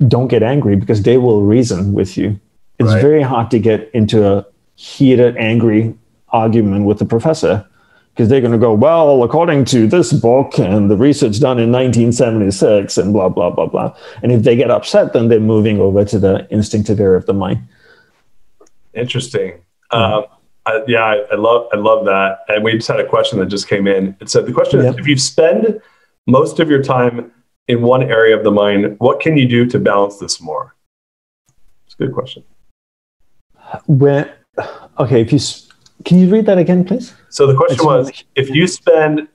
don't get angry because they will reason with you. It's Right. very hard to get into a heated, angry argument with the professor because they're going to go, well, according to this book and the research done in 1976 and blah, blah, blah, blah. And if they get upset, then they're moving over to the instinctive area of the mind. Interesting. Um, I, yeah, I, I, love I love that. And we just had a question that just came in. It said the question is: If you spend most of your time in one area of the mind, what can you do to balance this more? It's a good question. Where, okay, if you can you read that again, please? So the question was: If you spend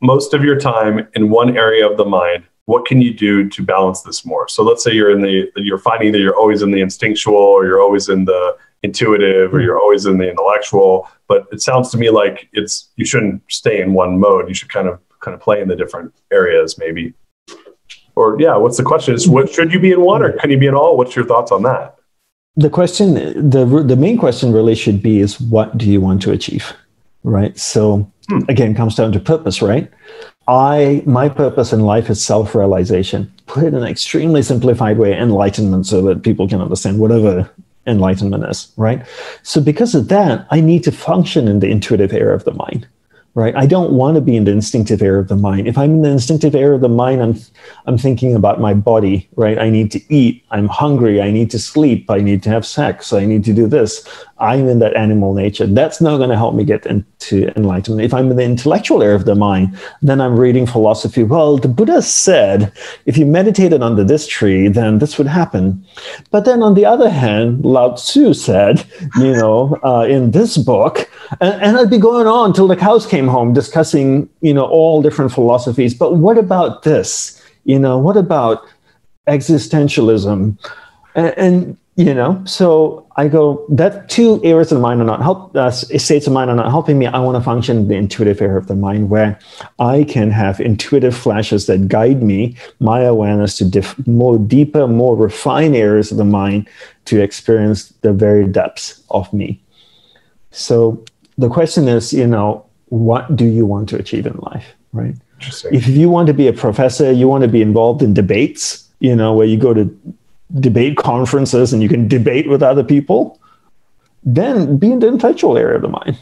most of your time in one area of the mind, what can you do to balance this more? So let's say you're in the you're finding that you're always in the instinctual or you're always in the intuitive or hmm. you're always in the intellectual, but it sounds to me like it's you shouldn't stay in one mode. You should kind of kind of play in the different areas maybe. Or yeah, what's the question is what should you be in one or can you be in all? What's your thoughts on that? The question the the main question really should be is what do you want to achieve? Right? So hmm. again comes down to purpose, right? I my purpose in life is self-realization. Put it in an extremely simplified way, enlightenment, so that people can understand whatever enlightenment is, right? So because of that, I need to function in the intuitive area of the mind right? I don't want to be in the instinctive area of the mind. If I'm in the instinctive area of the mind, I'm I'm thinking about my body, right? I need to eat. I'm hungry. I need to sleep. I need to have sex. I need to do this. I'm in that animal nature. That's not going to help me get into enlightenment. If I'm in the intellectual area of the mind, then I'm reading philosophy. Well, the Buddha said if you meditated under this tree, then this would happen. But then on the other hand, Lao Tzu said, you know, uh, in this book, and, and I'd be going on till the cows came home discussing, you know, all different philosophies. But what about this? You know, what about existentialism? And, and you know so i go that two areas of the mind are not help uh, states of mind are not helping me. I want to function in the intuitive area of the mind where i can have intuitive flashes that guide me my awareness to diff- more deeper more refined areas of the mind to experience the very depths of me. So the question is you know what do you want to achieve in life right? If you want to be a professor you want to be involved in debates you know where you go to debate conferences and you can debate with other people, then be in the intellectual area of the mind.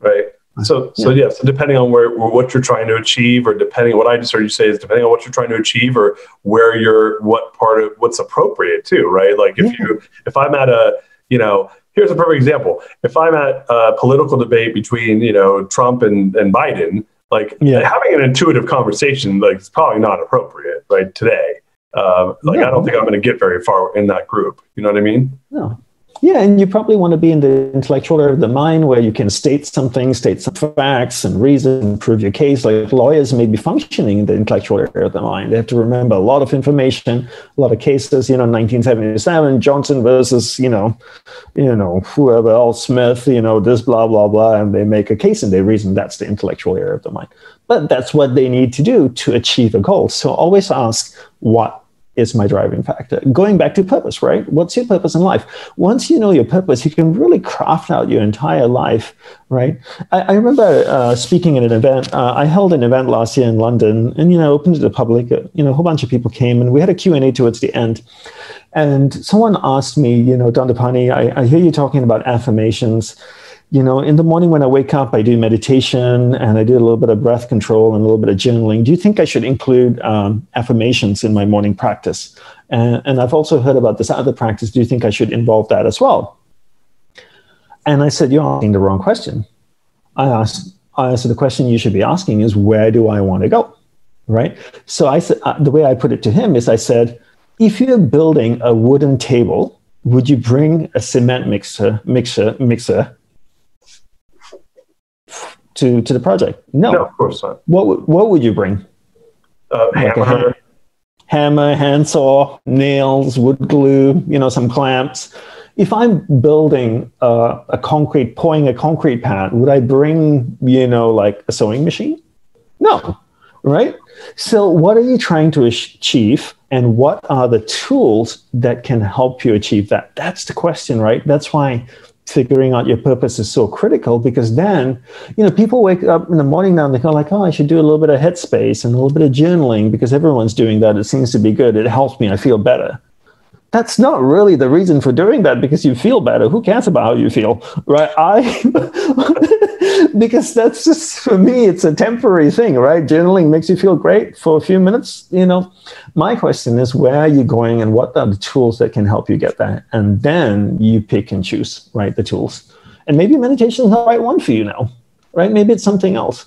Right. So, so yeah. yeah. So depending on where, what you're trying to achieve, or depending on what I just heard you say is depending on what you're trying to achieve, or where you're, what part of what's appropriate too, right? Like if yeah. you, if I'm at a, you know, here's a perfect example. If I'm at a political debate between, you know, Trump and, and Biden, like yeah. having an intuitive conversation, like it's probably not appropriate, right? Today, uh, like I don't think I'm going to get very far in that group. You know what I mean? No. Yeah, and you probably want to be in the intellectual area of the mind where you can state something, state some facts and reason, prove your case. Like lawyers may be functioning in the intellectual area of the mind. They have to remember a lot of information, a lot of cases. You know, 1977, Johnson versus you know, you know whoever else, Smith. You know, this blah blah blah, and they make a case and they reason. That's the intellectual area of the mind. But that's what they need to do to achieve a goal. So always ask what is my driving factor. Going back to purpose, right? What's your purpose in life? Once you know your purpose, you can really craft out your entire life, right? I, I remember uh, speaking at an event. Uh, I held an event last year in London, and you know, opened to the public. Uh, you know, a whole bunch of people came, and we had a Q and A towards the end. And someone asked me, you know, Dandapani, I, I hear you talking about affirmations you know, in the morning when I wake up, I do meditation and I do a little bit of breath control and a little bit of journaling. Do you think I should include um, affirmations in my morning practice? And, and I've also heard about this other practice. Do you think I should involve that as well? And I said, You're asking the wrong question. I asked, I answered the question you should be asking is, Where do I want to go? Right. So I said, uh, the way I put it to him is, I said, If you're building a wooden table, would you bring a cement mixer, mixer, mixer to to the project? No, no of course not. What what would you bring? Uh, like hammer. hammer, hammer, handsaw, nails, wood glue. You know, some clamps. If I'm building uh, a concrete, pouring a concrete pad, would I bring you know like a sewing machine? No, right? So, what are you trying to achieve? And what are the tools that can help you achieve that? That's the question, right? That's why figuring out your purpose is so critical because then, you know, people wake up in the morning now and they go like, oh, I should do a little bit of headspace and a little bit of journaling because everyone's doing that. It seems to be good. It helps me. I feel better. that's not really the reason for doing that because you feel better. Who cares about how you feel, right? I because that's just for me, it's a temporary thing, right? Journaling makes you feel great for a few minutes. You know, my question is where are you going and what are the tools that can help you get there? And then you pick and choose, right? The tools. And maybe meditation is the right one for you now, right? Maybe it's something else.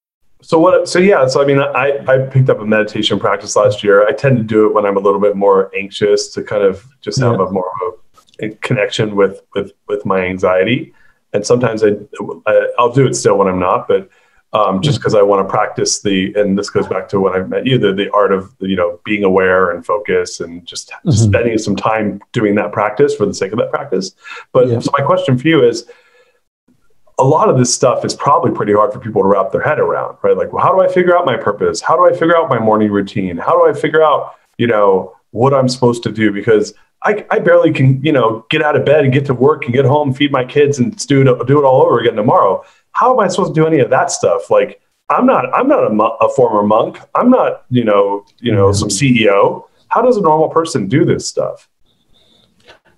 So what? So yeah. So I mean, I I picked up a meditation practice last year. I tend to do it when I'm a little bit more anxious to kind of just have yeah. a more of a connection with with with my anxiety. And sometimes I, I will do it still when I'm not, but um, just because I want to practice the and this goes back to when I met you the the art of you know being aware and focus and just mm-hmm. spending some time doing that practice for the sake of that practice. But yeah. so my question for you is a lot of this stuff is probably pretty hard for people to wrap their head around, right? Like, well, how do I figure out my purpose? How do I figure out my morning routine? How do I figure out, you know, what I'm supposed to do? Because I, I barely can, you know, get out of bed and get to work and get home, feed my kids, and do it, do it all over again tomorrow. How am I supposed to do any of that stuff? Like, I'm not, I'm not a, a former monk. I'm not, you know, you know, some CEO. How does a normal person do this stuff?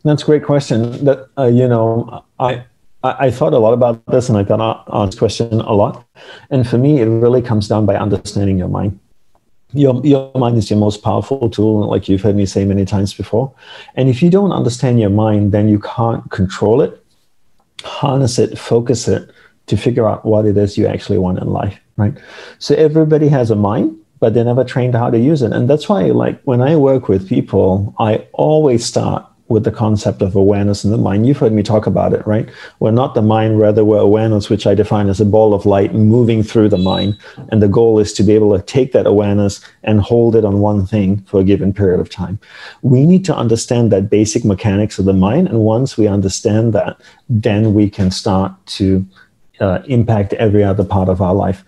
That's a great question. That uh, you know, I I, I, thought a lot about this and I got asked this question a lot. And for me, it really comes down by understanding your mind. Your, your mind is your most powerful tool, like you've heard me say many times before. And if you don't understand your mind, then you can't control it, harness it, focus it to figure out what it is you actually want in life, right? So everybody has a mind, but they're never trained how to use it. And that's why, like, when I work with people, I always start with the concept of awareness in the mind. You've heard me talk about it, right? We're not the mind, rather, we're awareness, which I define as a ball of light moving through the mind. And the goal is to be able to take that awareness and hold it on one thing for a given period of time. We need to understand that basic mechanics of the mind. And once we understand that, then we can start to uh, impact every other part of our life.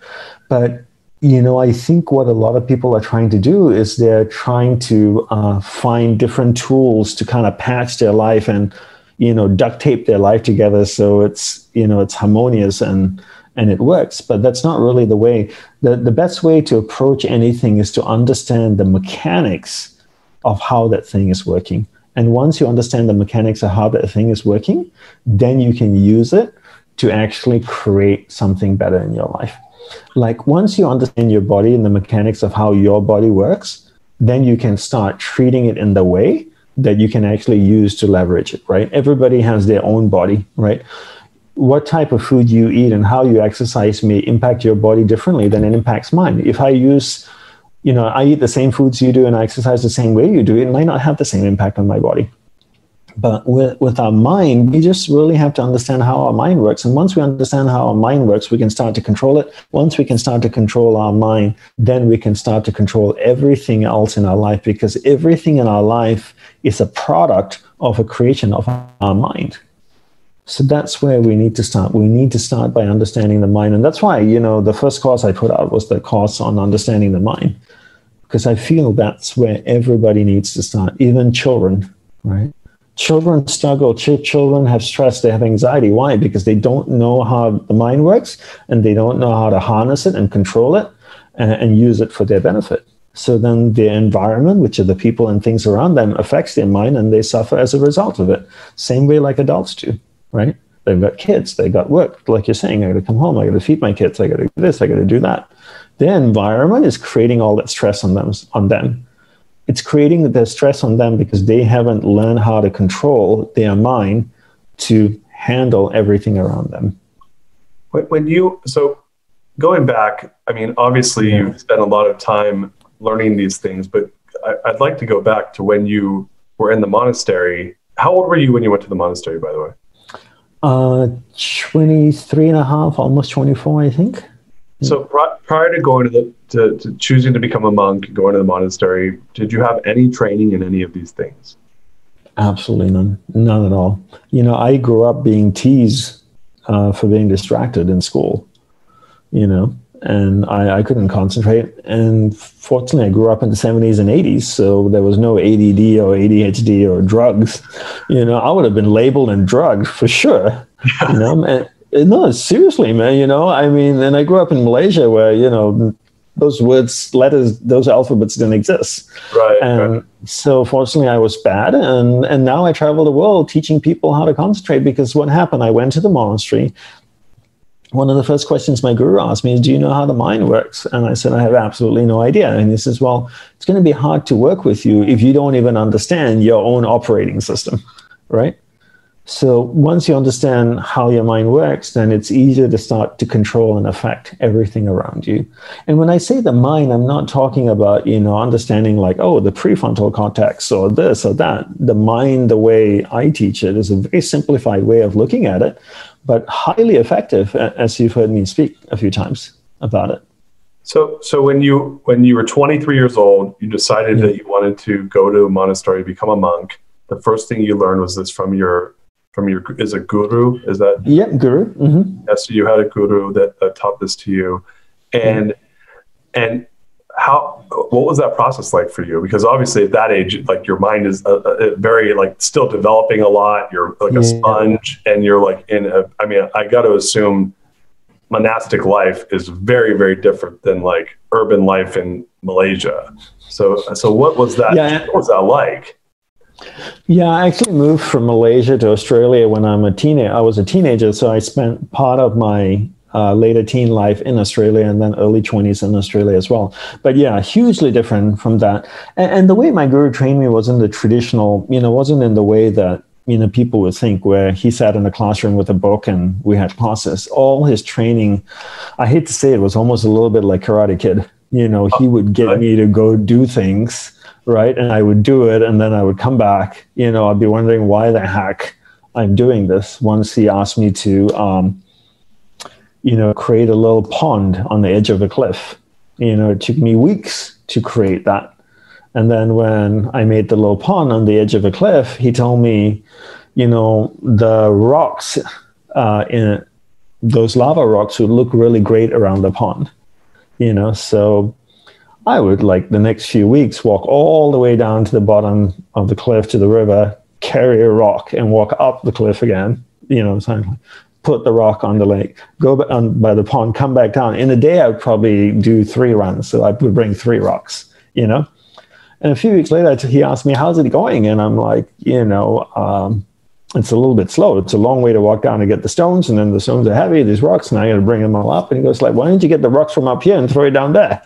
But you know, I think what a lot of people are trying to do is they're trying to uh, find different tools to kind of patch their life and, you know, duct tape their life together so it's, you know, it's harmonious and and it works. But that's not really the way. The the best way to approach anything is to understand the mechanics of how that thing is working. And once you understand the mechanics of how that thing is working, then you can use it to actually create something better in your life like once you understand your body and the mechanics of how your body works, then you can start treating it in the way that you can actually use to leverage it, right? Everybody has their own body, right? What type of food you eat and how you exercise may impact your body differently than it impacts mine. If I use, you know, I eat the same foods you do and I exercise the same way you do, it might not have the same impact on my body. But with, with our mind, we just really have to understand how our mind works. And once we understand how our mind works, we can start to control it. Once we can start to control our mind, then we can start to control everything else in our life because everything in our life is a product of a creation of our mind. So that's where we need to start. We need to start by understanding the mind. And that's why, you know, the first course I put out was the course on understanding the mind. Because I feel that's where everybody needs to start, even children, right? Children struggle. Children have stress. They have anxiety. Why? Because they don't know how the mind works and they don't know how to harness it and control it and, and use it for their benefit. So then the environment which are the people and things around them affects their mind and they suffer as a result of it. Same way like adults do right? They've got kids. They got work. Like you're saying i gotta come home. I gotta feed my kids. I gotta do this. I gotta do that. Their environment is creating all that stress on them on them it's creating the stress on them because they haven't learned how to control their mind to handle everything around them. When you, so going back, I mean, obviously yeah. you've spent a lot of time learning these things, but I, would like to go back to when you were in the monastery. How old were you when you went to the monastery, by the way? Uh, 23 and a half, almost 24, I think. So prior to going to the to, to, choosing to become a monk, going to the monastery, did you have any training in any of these things? Absolutely none, none at all. You know, I grew up being teased uh, for being distracted in school. You know, and I, I, couldn't concentrate. And fortunately, I grew up in the 70s and 80s, so there was no ADD or ADHD or drugs. You know, I would have been labeled and drugged for sure. You know, and, no, seriously, man. You know, I mean, and I grew up in Malaysia where you know those words, letters, those alphabets didn't exist. Right. And right. so fortunately I was bad. And, and now I travel the world teaching people how to concentrate because what happened, I went to the monastery. One of the first questions my guru asked me is, do you know how the mind works? And I said, I have absolutely no idea. And he says, well, it's going to be hard to work with you if you don't even understand your own operating system. Right. So once you understand how your mind works, then it's easier to start to control and affect everything around you. And when I say the mind, I'm not talking about, you know, understanding like, oh, the prefrontal cortex or this or that. The mind, the way I teach it, is a very simplified way of looking at it, but highly effective, as you've heard me speak a few times about it. So, so when you when you were 23 years old, you decided yeah. that you wanted to go to a monastery, become a monk. The first thing you learned was this from your from your is a guru is that yeah guru mm-hmm. yes you had a guru that, that taught this to you and mm-hmm. and how what was that process like for you because obviously at that age like your mind is uh, uh, very like still developing a lot you're like a yeah. sponge and you're like in a i mean i got to assume monastic life is very very different than like urban life in malaysia so so what was that yeah. what was that like yeah, I actually moved from Malaysia to Australia when I'm a teenager. I was a teenager, so I spent part of my uh, later teen life in Australia and then early 20s in Australia as well. But yeah, hugely different from that. And, and, the way my guru trained me wasn't the traditional, you know, wasn't in the way that, you know, people would think where he sat in a classroom with a book and we had classes. All his training, I hate to say it, was almost a little bit like Karate Kid. You know, he would get me to go do things right? And I would do it, and then I would come back. You know, I'd be wondering why the heck I'm doing this. Once he asked me to, um, you know, create a little pond on the edge of a cliff. You know, it took me weeks to create that. And then when I made the little pond on the edge of a cliff, he told me, you know, the rocks uh, in those lava rocks would look really great around the pond. You know, so I would like the next few weeks walk all the way down to the bottom of the cliff to the river, carry a rock, and walk up the cliff again. You know, saying, put the rock on the lake, go on by the pond, come back down. In a day, I would probably do three runs, so I would bring three rocks. You know, and a few weeks later, he asked me, "How's it going?" And I'm like, you know. Um, it's a little bit slow. It's a long way to walk down to get the stones, and then the stones are heavy, these rocks, and I got to bring them all up. And he goes like, "Why don't you get the rocks from up here and throw it down there?"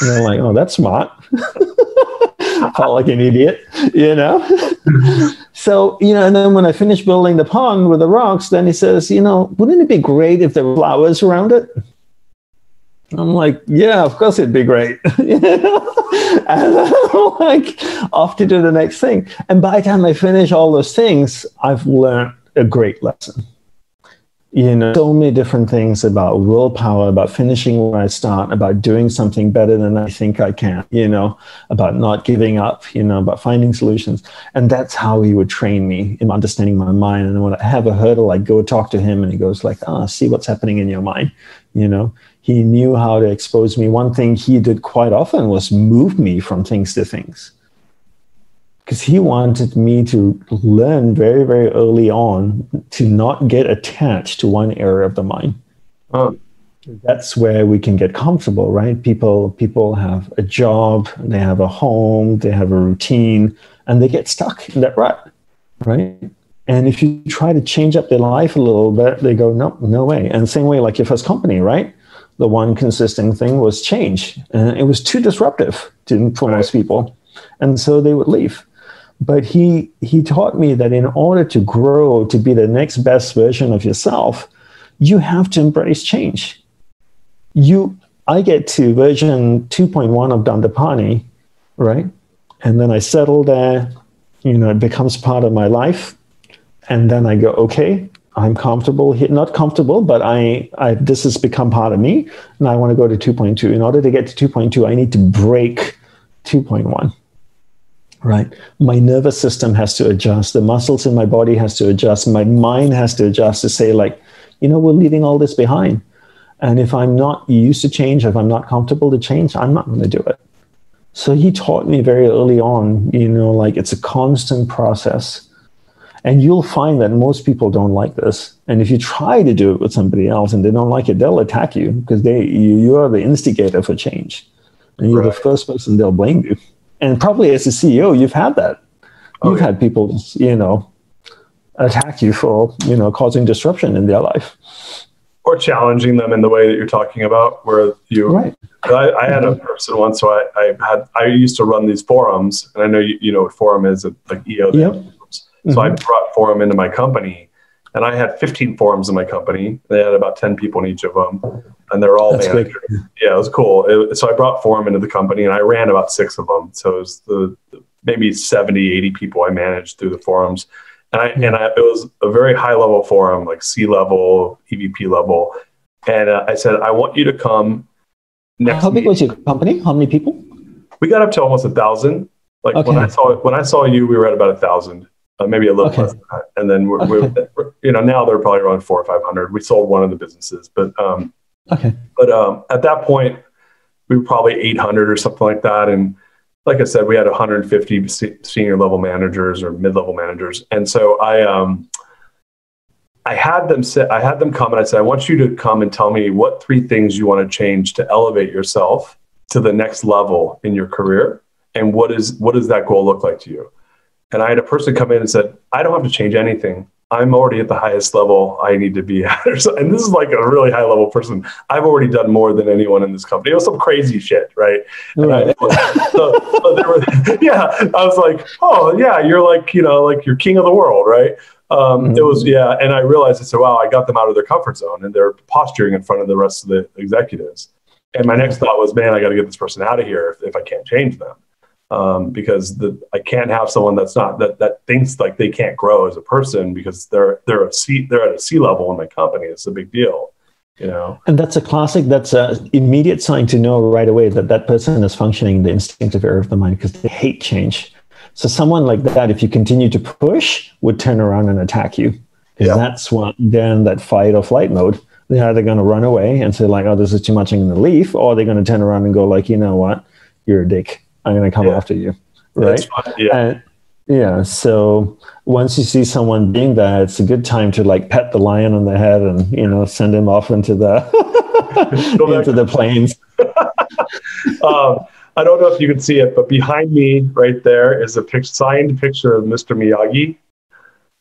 And I'm like, "Oh, that's smart." Felt like an idiot, you know. so you know, and then when I finished building the pond with the rocks, then he says, "You know, wouldn't it be great if there were flowers around it?" I'm like, yeah, of course it'd be great. and I'm like, off to do the next thing. And by the time I finish all those things, I've learned a great lesson. You know, so many different things about willpower, about finishing where I start, about doing something better than I think I can, you know, about not giving up, you know, about finding solutions. And that's how he would train me in understanding my mind. And when I have a hurdle, I go talk to him and he goes like, ah, oh, see what's happening in your mind, you know he knew how to expose me. One thing he did quite often was move me from things to things. Because he wanted me to learn very, very early on to not get attached to one area of the mind. Oh. That's where we can get comfortable, right? People people have a job, they have a home, they have a routine, and they get stuck in that rut, right? And if you try to change up their life a little bit, they go, no, no way. And same way, like your first company, right? The one consistent thing was change. And it was too disruptive to, for right. most people. And so they would leave. But he he taught me that in order to grow to be the next best version of yourself, you have to embrace change. You I get to version 2.1 of Dandapani, right? And then I settle there, you know, it becomes part of my life. And then I go, okay, I'm comfortable here, not comfortable, but I, I this has become part of me, and I want to go to 2.2. In order to get to 2.2, I need to break 2.1, right? My nervous system has to adjust. The muscles in my body has to adjust. My mind has to adjust to say like you know we're leaving all this behind. And if i'm not used to change if i'm not comfortable to change i'm not going to do it. So he taught me very early on you know like it's a constant process and you'll find that most people don't like this and if you try to do it with somebody else and they don't like it they'll attack you because they you, you are the instigator for change and you're right. the first person they'll blame you and probably as a CEO, you've had that. Oh, you've yeah. had people, you know, attack you for, you know, causing disruption in their life. Or challenging them in the way that you're talking about, where you, right. I, I had a person once, so I, I, had, I used to run these forums, and I know you, you know what forum is, like EO. Yep. So mm-hmm. I brought forum into my company, and I had 15 forums in my company. They had about 10 people in each of them, and they're all That's managers. Yeah, it was cool. It, so I brought forum into the company, and I ran about six of them. So it was the maybe 70, 80 people I managed through the forums, and I and I, it was a very high level forum, like C level, EVP level, and uh, I said, I want you to come. Next How big was your company? How many people? We got up to almost a thousand. Like okay. when I saw when I saw you, we were at about a thousand uh, maybe a little okay. less than that. And then we're, okay. we're, you know, now they're probably around four or 500. We sold one of the businesses, but, um, okay. But, um, at that point we were probably 800 or something like that. And like I said, we had 150 senior level managers or mid-level managers. And so I, um, I had them say, I had them come and I said, I want you to come and tell me what three things you want to change to elevate yourself to the next level in your career. And what is, what does that goal look like to you? And I had a person come in and said, I don't have to change anything. I'm already at the highest level I need to be at. and this is like a really high level person. I've already done more than anyone in this company. It was some crazy shit, right? right. I, so, so were, yeah, I was like, oh yeah, you're like, you know, like you're king of the world, right? Um, mm-hmm. It was, yeah. And I realized I said, wow, I got them out of their comfort zone and they're posturing in front of the rest of the executives. And my next thought was, man, I got to get this person out of here if, if I can't change them um, because the, I can't have someone that's not that that thinks like they can't grow as a person because they're they're a C they're at a C level in my company. It's a big deal, you know. And that's a classic. That's an immediate sign to know right away that that person is functioning in the instinctive area of the mind because they hate change. So someone like that, if you continue to push, would turn around and attack you. Because yeah. that's what then that fight or flight mode. They're either going to run away and say like, "Oh, this is too much," I'm going to leave, or they're going to turn around and go like, "You know what? You're a dick." I'm going to come yeah. after you. Right. Yeah. And, yeah. So once you see someone being that, it's a good time to like pet the lion on the head and, you know, send him off into the, into the plains. um, I don't know if you can see it, but behind me right there is a pic- signed picture of Mr. Miyagi.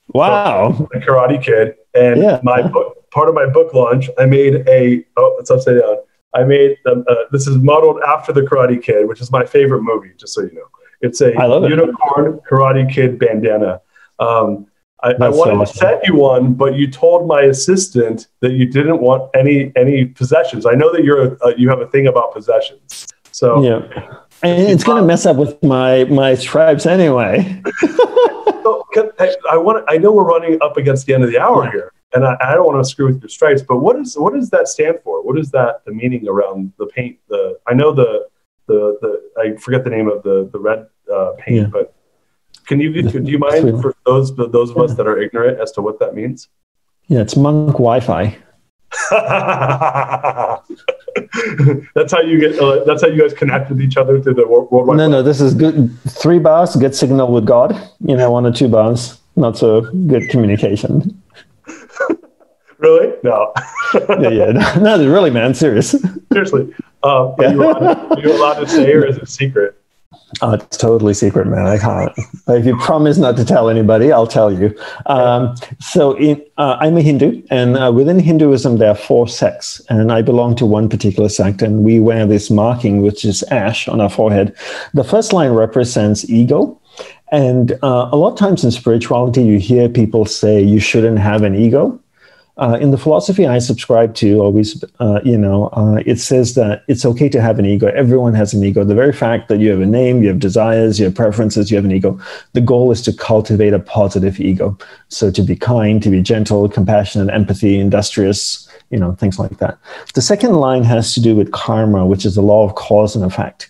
Wow. The Karate Kid. And yeah. my book, part of my book launch, I made a, oh, it's upside down. I made them. Uh, this is modeled after the Karate Kid, which is my favorite movie. Just so you know, it's a unicorn it. Karate Kid bandana. Um, I, I, wanted so to send you one, but you told my assistant that you didn't want any any possessions. I know that you're a, uh, you have a thing about possessions. So yeah, and it's going to mess up with my my stripes anyway. so, I, I want. I know we're running up against the end of the hour yeah. here and I, I, don't want to screw with your stripes, but what is what does that stand for? What is that the meaning around the paint? The I know the the the I forget the name of the the red uh, paint, yeah. but can you do you mind for those those of us that are ignorant as to what that means? Yeah, it's monk Wi-Fi. that's how you get. Uh, that's how you guys connect with each other through the world. Wide no, no, this is good. Three bars, good signal with God. You know, one or two bars, not so good communication. really? No. yeah, yeah. No, no, really, man. Serious. Seriously. Um, yeah. you allowed, are, you allowed, to say, or is it secret? Oh, it's totally secret, man. I can't. if you promise not to tell anybody, I'll tell you. Um, so, in, uh, I'm a Hindu, and uh, within Hinduism, there are four sects, and I belong to one particular sect, and we wear this marking, which is ash on our forehead. The first line represents ego, and uh, a lot of times in spirituality, you hear people say you shouldn't have an ego. Uh, in the philosophy I subscribe to, always, uh, you know, uh, it says that it's okay to have an ego. Everyone has an ego. The very fact that you have a name, you have desires, you have preferences, you have an ego. The goal is to cultivate a positive ego. So to be kind, to be gentle, compassionate, empathy, industrious, you know, things like that. The second line has to do with karma, which is the law of cause and effect.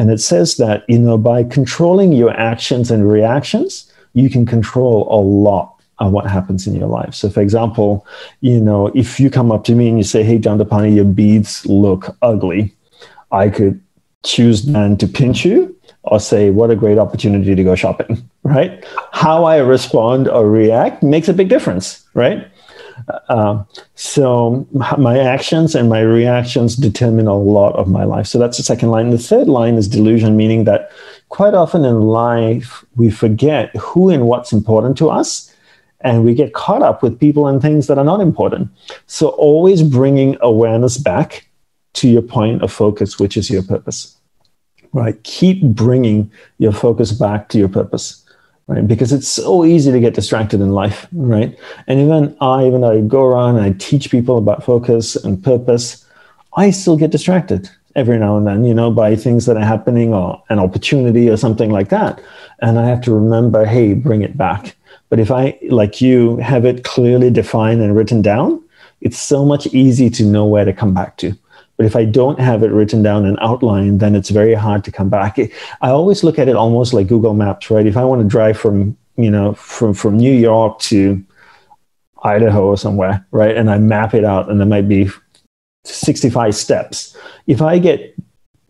And it says that, you know, by controlling your actions and reactions, you can control a lot of what happens in your life. So, for example, you know, if you come up to me and you say, Hey, Dandapani, your beads look ugly, I could choose then to pinch you or say, What a great opportunity to go shopping, right? How I respond or react makes a big difference, right? Uh, so my actions and my reactions determine a lot of my life. So that's the second line. The third line is delusion, meaning that quite often in life we forget who and what's important to us, and we get caught up with people and things that are not important. So always bringing awareness back to your point of focus, which is your purpose. Right? Keep bringing your focus back to your purpose right? Because it's so easy to get distracted in life, right? And even I, even though I go around and I teach people about focus and purpose, I still get distracted every now and then, you know, by things that are happening or an opportunity or something like that. And I have to remember, hey, bring it back. But if I, like you, have it clearly defined and written down, it's so much easier to know where to come back to. But if I don't have it written down and outlined, then it's very hard to come back. I always look at it almost like Google Maps, right? If I want to drive from, you know, from, from New York to Idaho or somewhere, right? And I map it out and there might be 65 steps. If I get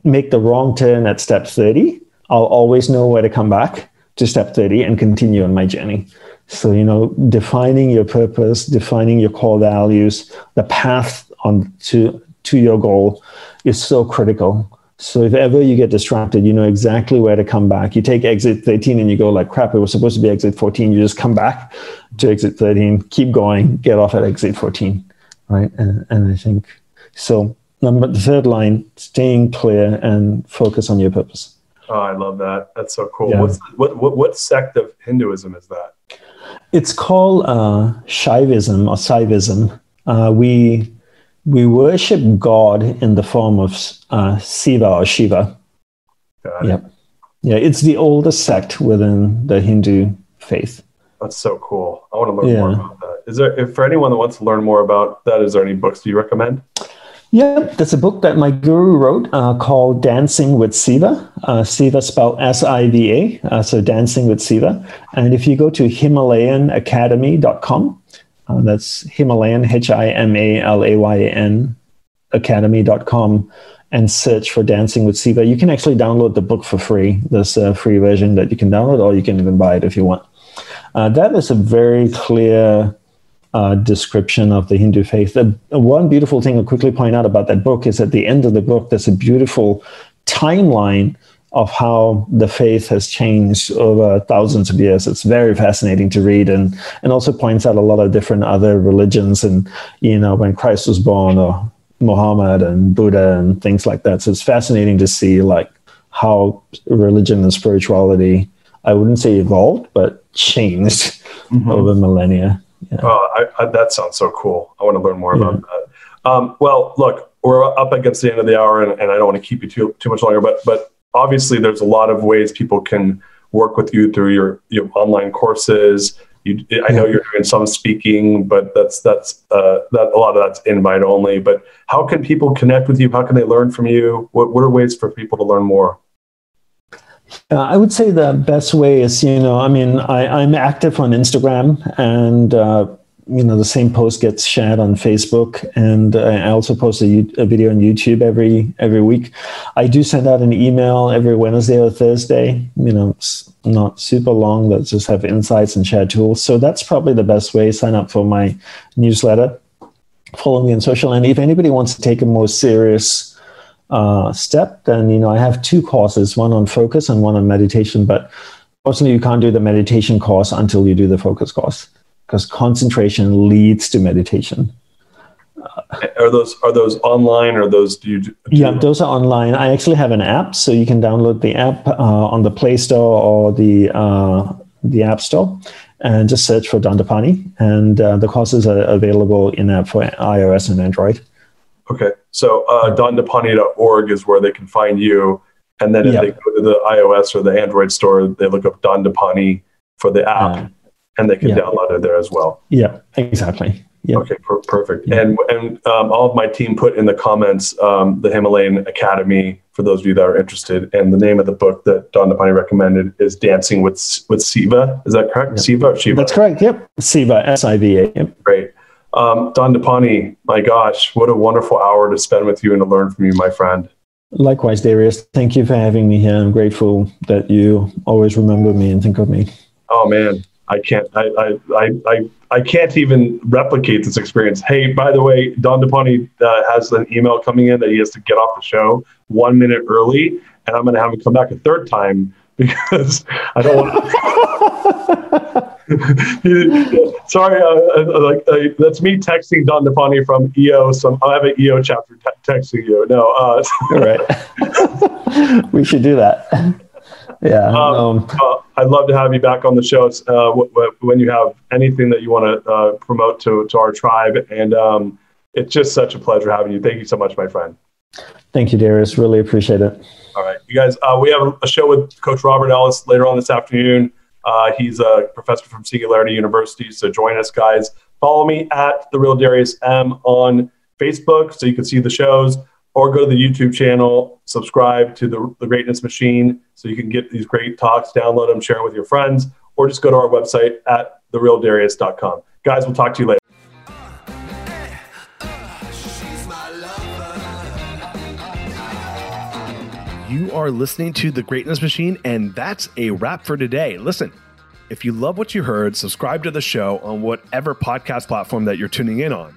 make the wrong turn at step 30, I'll always know where to come back to step 30 and continue on my journey. So, you know, defining your purpose, defining your core values, the path on to to your goal is so critical. So if ever you get distracted, you know exactly where to come back. You take exit 13 and you go like, crap, it was supposed to be exit 14. You just come back to exit 13, keep going, get off at exit 14, right? And, and I think so. Number the third line, staying clear and focus on your purpose. Oh, I love that. That's so cool. Yeah. What's, what, what, what sect of Hinduism is that? It's called uh, Shaivism or Saivism. Uh, we we worship God in the form of uh, Siva or Shiva. Got yeah. It. Yeah, it's the oldest sect within the Hindu faith. That's so cool. I want to learn yeah. more about that. Is there, if for anyone that wants to learn more about that, is there any books do you recommend? Yeah, there's a book that my guru wrote uh, called Dancing with Siva. Uh, Siva spelled S I V A, uh, so Dancing with Siva. And if you go to HimalayanAcademy.com, uh, that's Himalayan, H I M A L A Y A N, academy.com, and search for Dancing with Siva. You can actually download the book for free. There's a free version that you can download, or you can even buy it if you want. Uh, that is a very clear uh, description of the Hindu faith. The, one beautiful thing I'll quickly point out about that book is at the end of the book, there's a beautiful timeline of how the faith has changed over thousands of years. It's very fascinating to read and, and also points out a lot of different other religions and, you know, when Christ was born or Muhammad and Buddha and things like that. So it's fascinating to see like how religion and spirituality, I wouldn't say evolved, but changed mm-hmm. over millennia. Yeah. Oh, I, I, that sounds so cool. I want to learn more yeah. about that. Um, well, look, we're up against the end of the hour and, and I don't want to keep you too, too much longer, but, but obviously there's a lot of ways people can work with you through your, your online courses. You, I know you're doing some speaking, but that's that's uh, that a lot of that's invite only. But how can people connect with you? How can they learn from you? What what are ways for people to learn more? Uh, I would say the best way is, you know, I mean, I, I'm active on Instagram and uh, you know the same post gets shared on Facebook, and I also post a, a, video on YouTube every every week. I do send out an email every Wednesday or Thursday. You know, it's not super long, but just have insights and share tools. So that's probably the best way. Sign up for my newsletter. Follow me on social, and if anybody wants to take a more serious uh, step, then you know I have two courses: one on focus and one on meditation. But fortunately, you can't do the meditation course until you do the focus course because concentration leads to meditation. are those are those online or those do you do? Yeah those are online. I actually have an app so you can download the app uh, on the play store or the uh, the app store and just search for dandapani. And uh, the courses are available in app for ios and android. Okay. So uh, dandapani.org is where they can find you. And then if yep. they go to the ios or the android store they look up dandapani for the app and they can yeah. download it there as well. Yeah, exactly. Yeah. Okay, per- perfect. And and um, all of my team put in the comments um, the Himalayan Academy for those of you that are interested. And the name of the book that Dandapani recommended is Dancing with with Siva. Is that correct? Siva or Shiva? That's correct. Yep. Siva, S I V A. Yep. Great. Um, Dandapani, my gosh, what a wonderful hour to spend with you and to learn from you, my friend. Likewise, Darius. Thank you for having me here. I'm grateful that you always remember me and think of me. Oh man, I can't. I I I I, can't even replicate this experience. Hey, by the way, Dandapani uh, has an email coming in that he has to get off the show one minute early, and I'm going to have him come back a third time because I don't want. Sorry, uh, uh, like uh, that's me texting Dandapani from EO. Some I have an EO chapter te- texting you. No, uh, right. we should do that. Yeah. Um, Um, uh, I'd love to have you back on the show uh, w- w- when you have anything that you want to uh, promote to, to our tribe. And um, it's just such a pleasure having you. Thank you so much, my friend. thank you, Darius. Really appreciate it. All right, you guys, uh, we have a show with Coach Robert Ellis later on this afternoon. Uh, he's a professor from Singularity University, so join us, guys. Follow me at the Real Darius M on Facebook so you can see the shows, or go to the YouTube channel, subscribe to the, the Greatness Machine so you can get these great talks, download them, share them with your friends, or just go to our website at therealdarius.com. Guys, we'll talk to you later. You are listening to The Greatness Machine, and that's a wrap for today. Listen, if you love what you heard, subscribe to the show on whatever podcast platform that you're tuning in on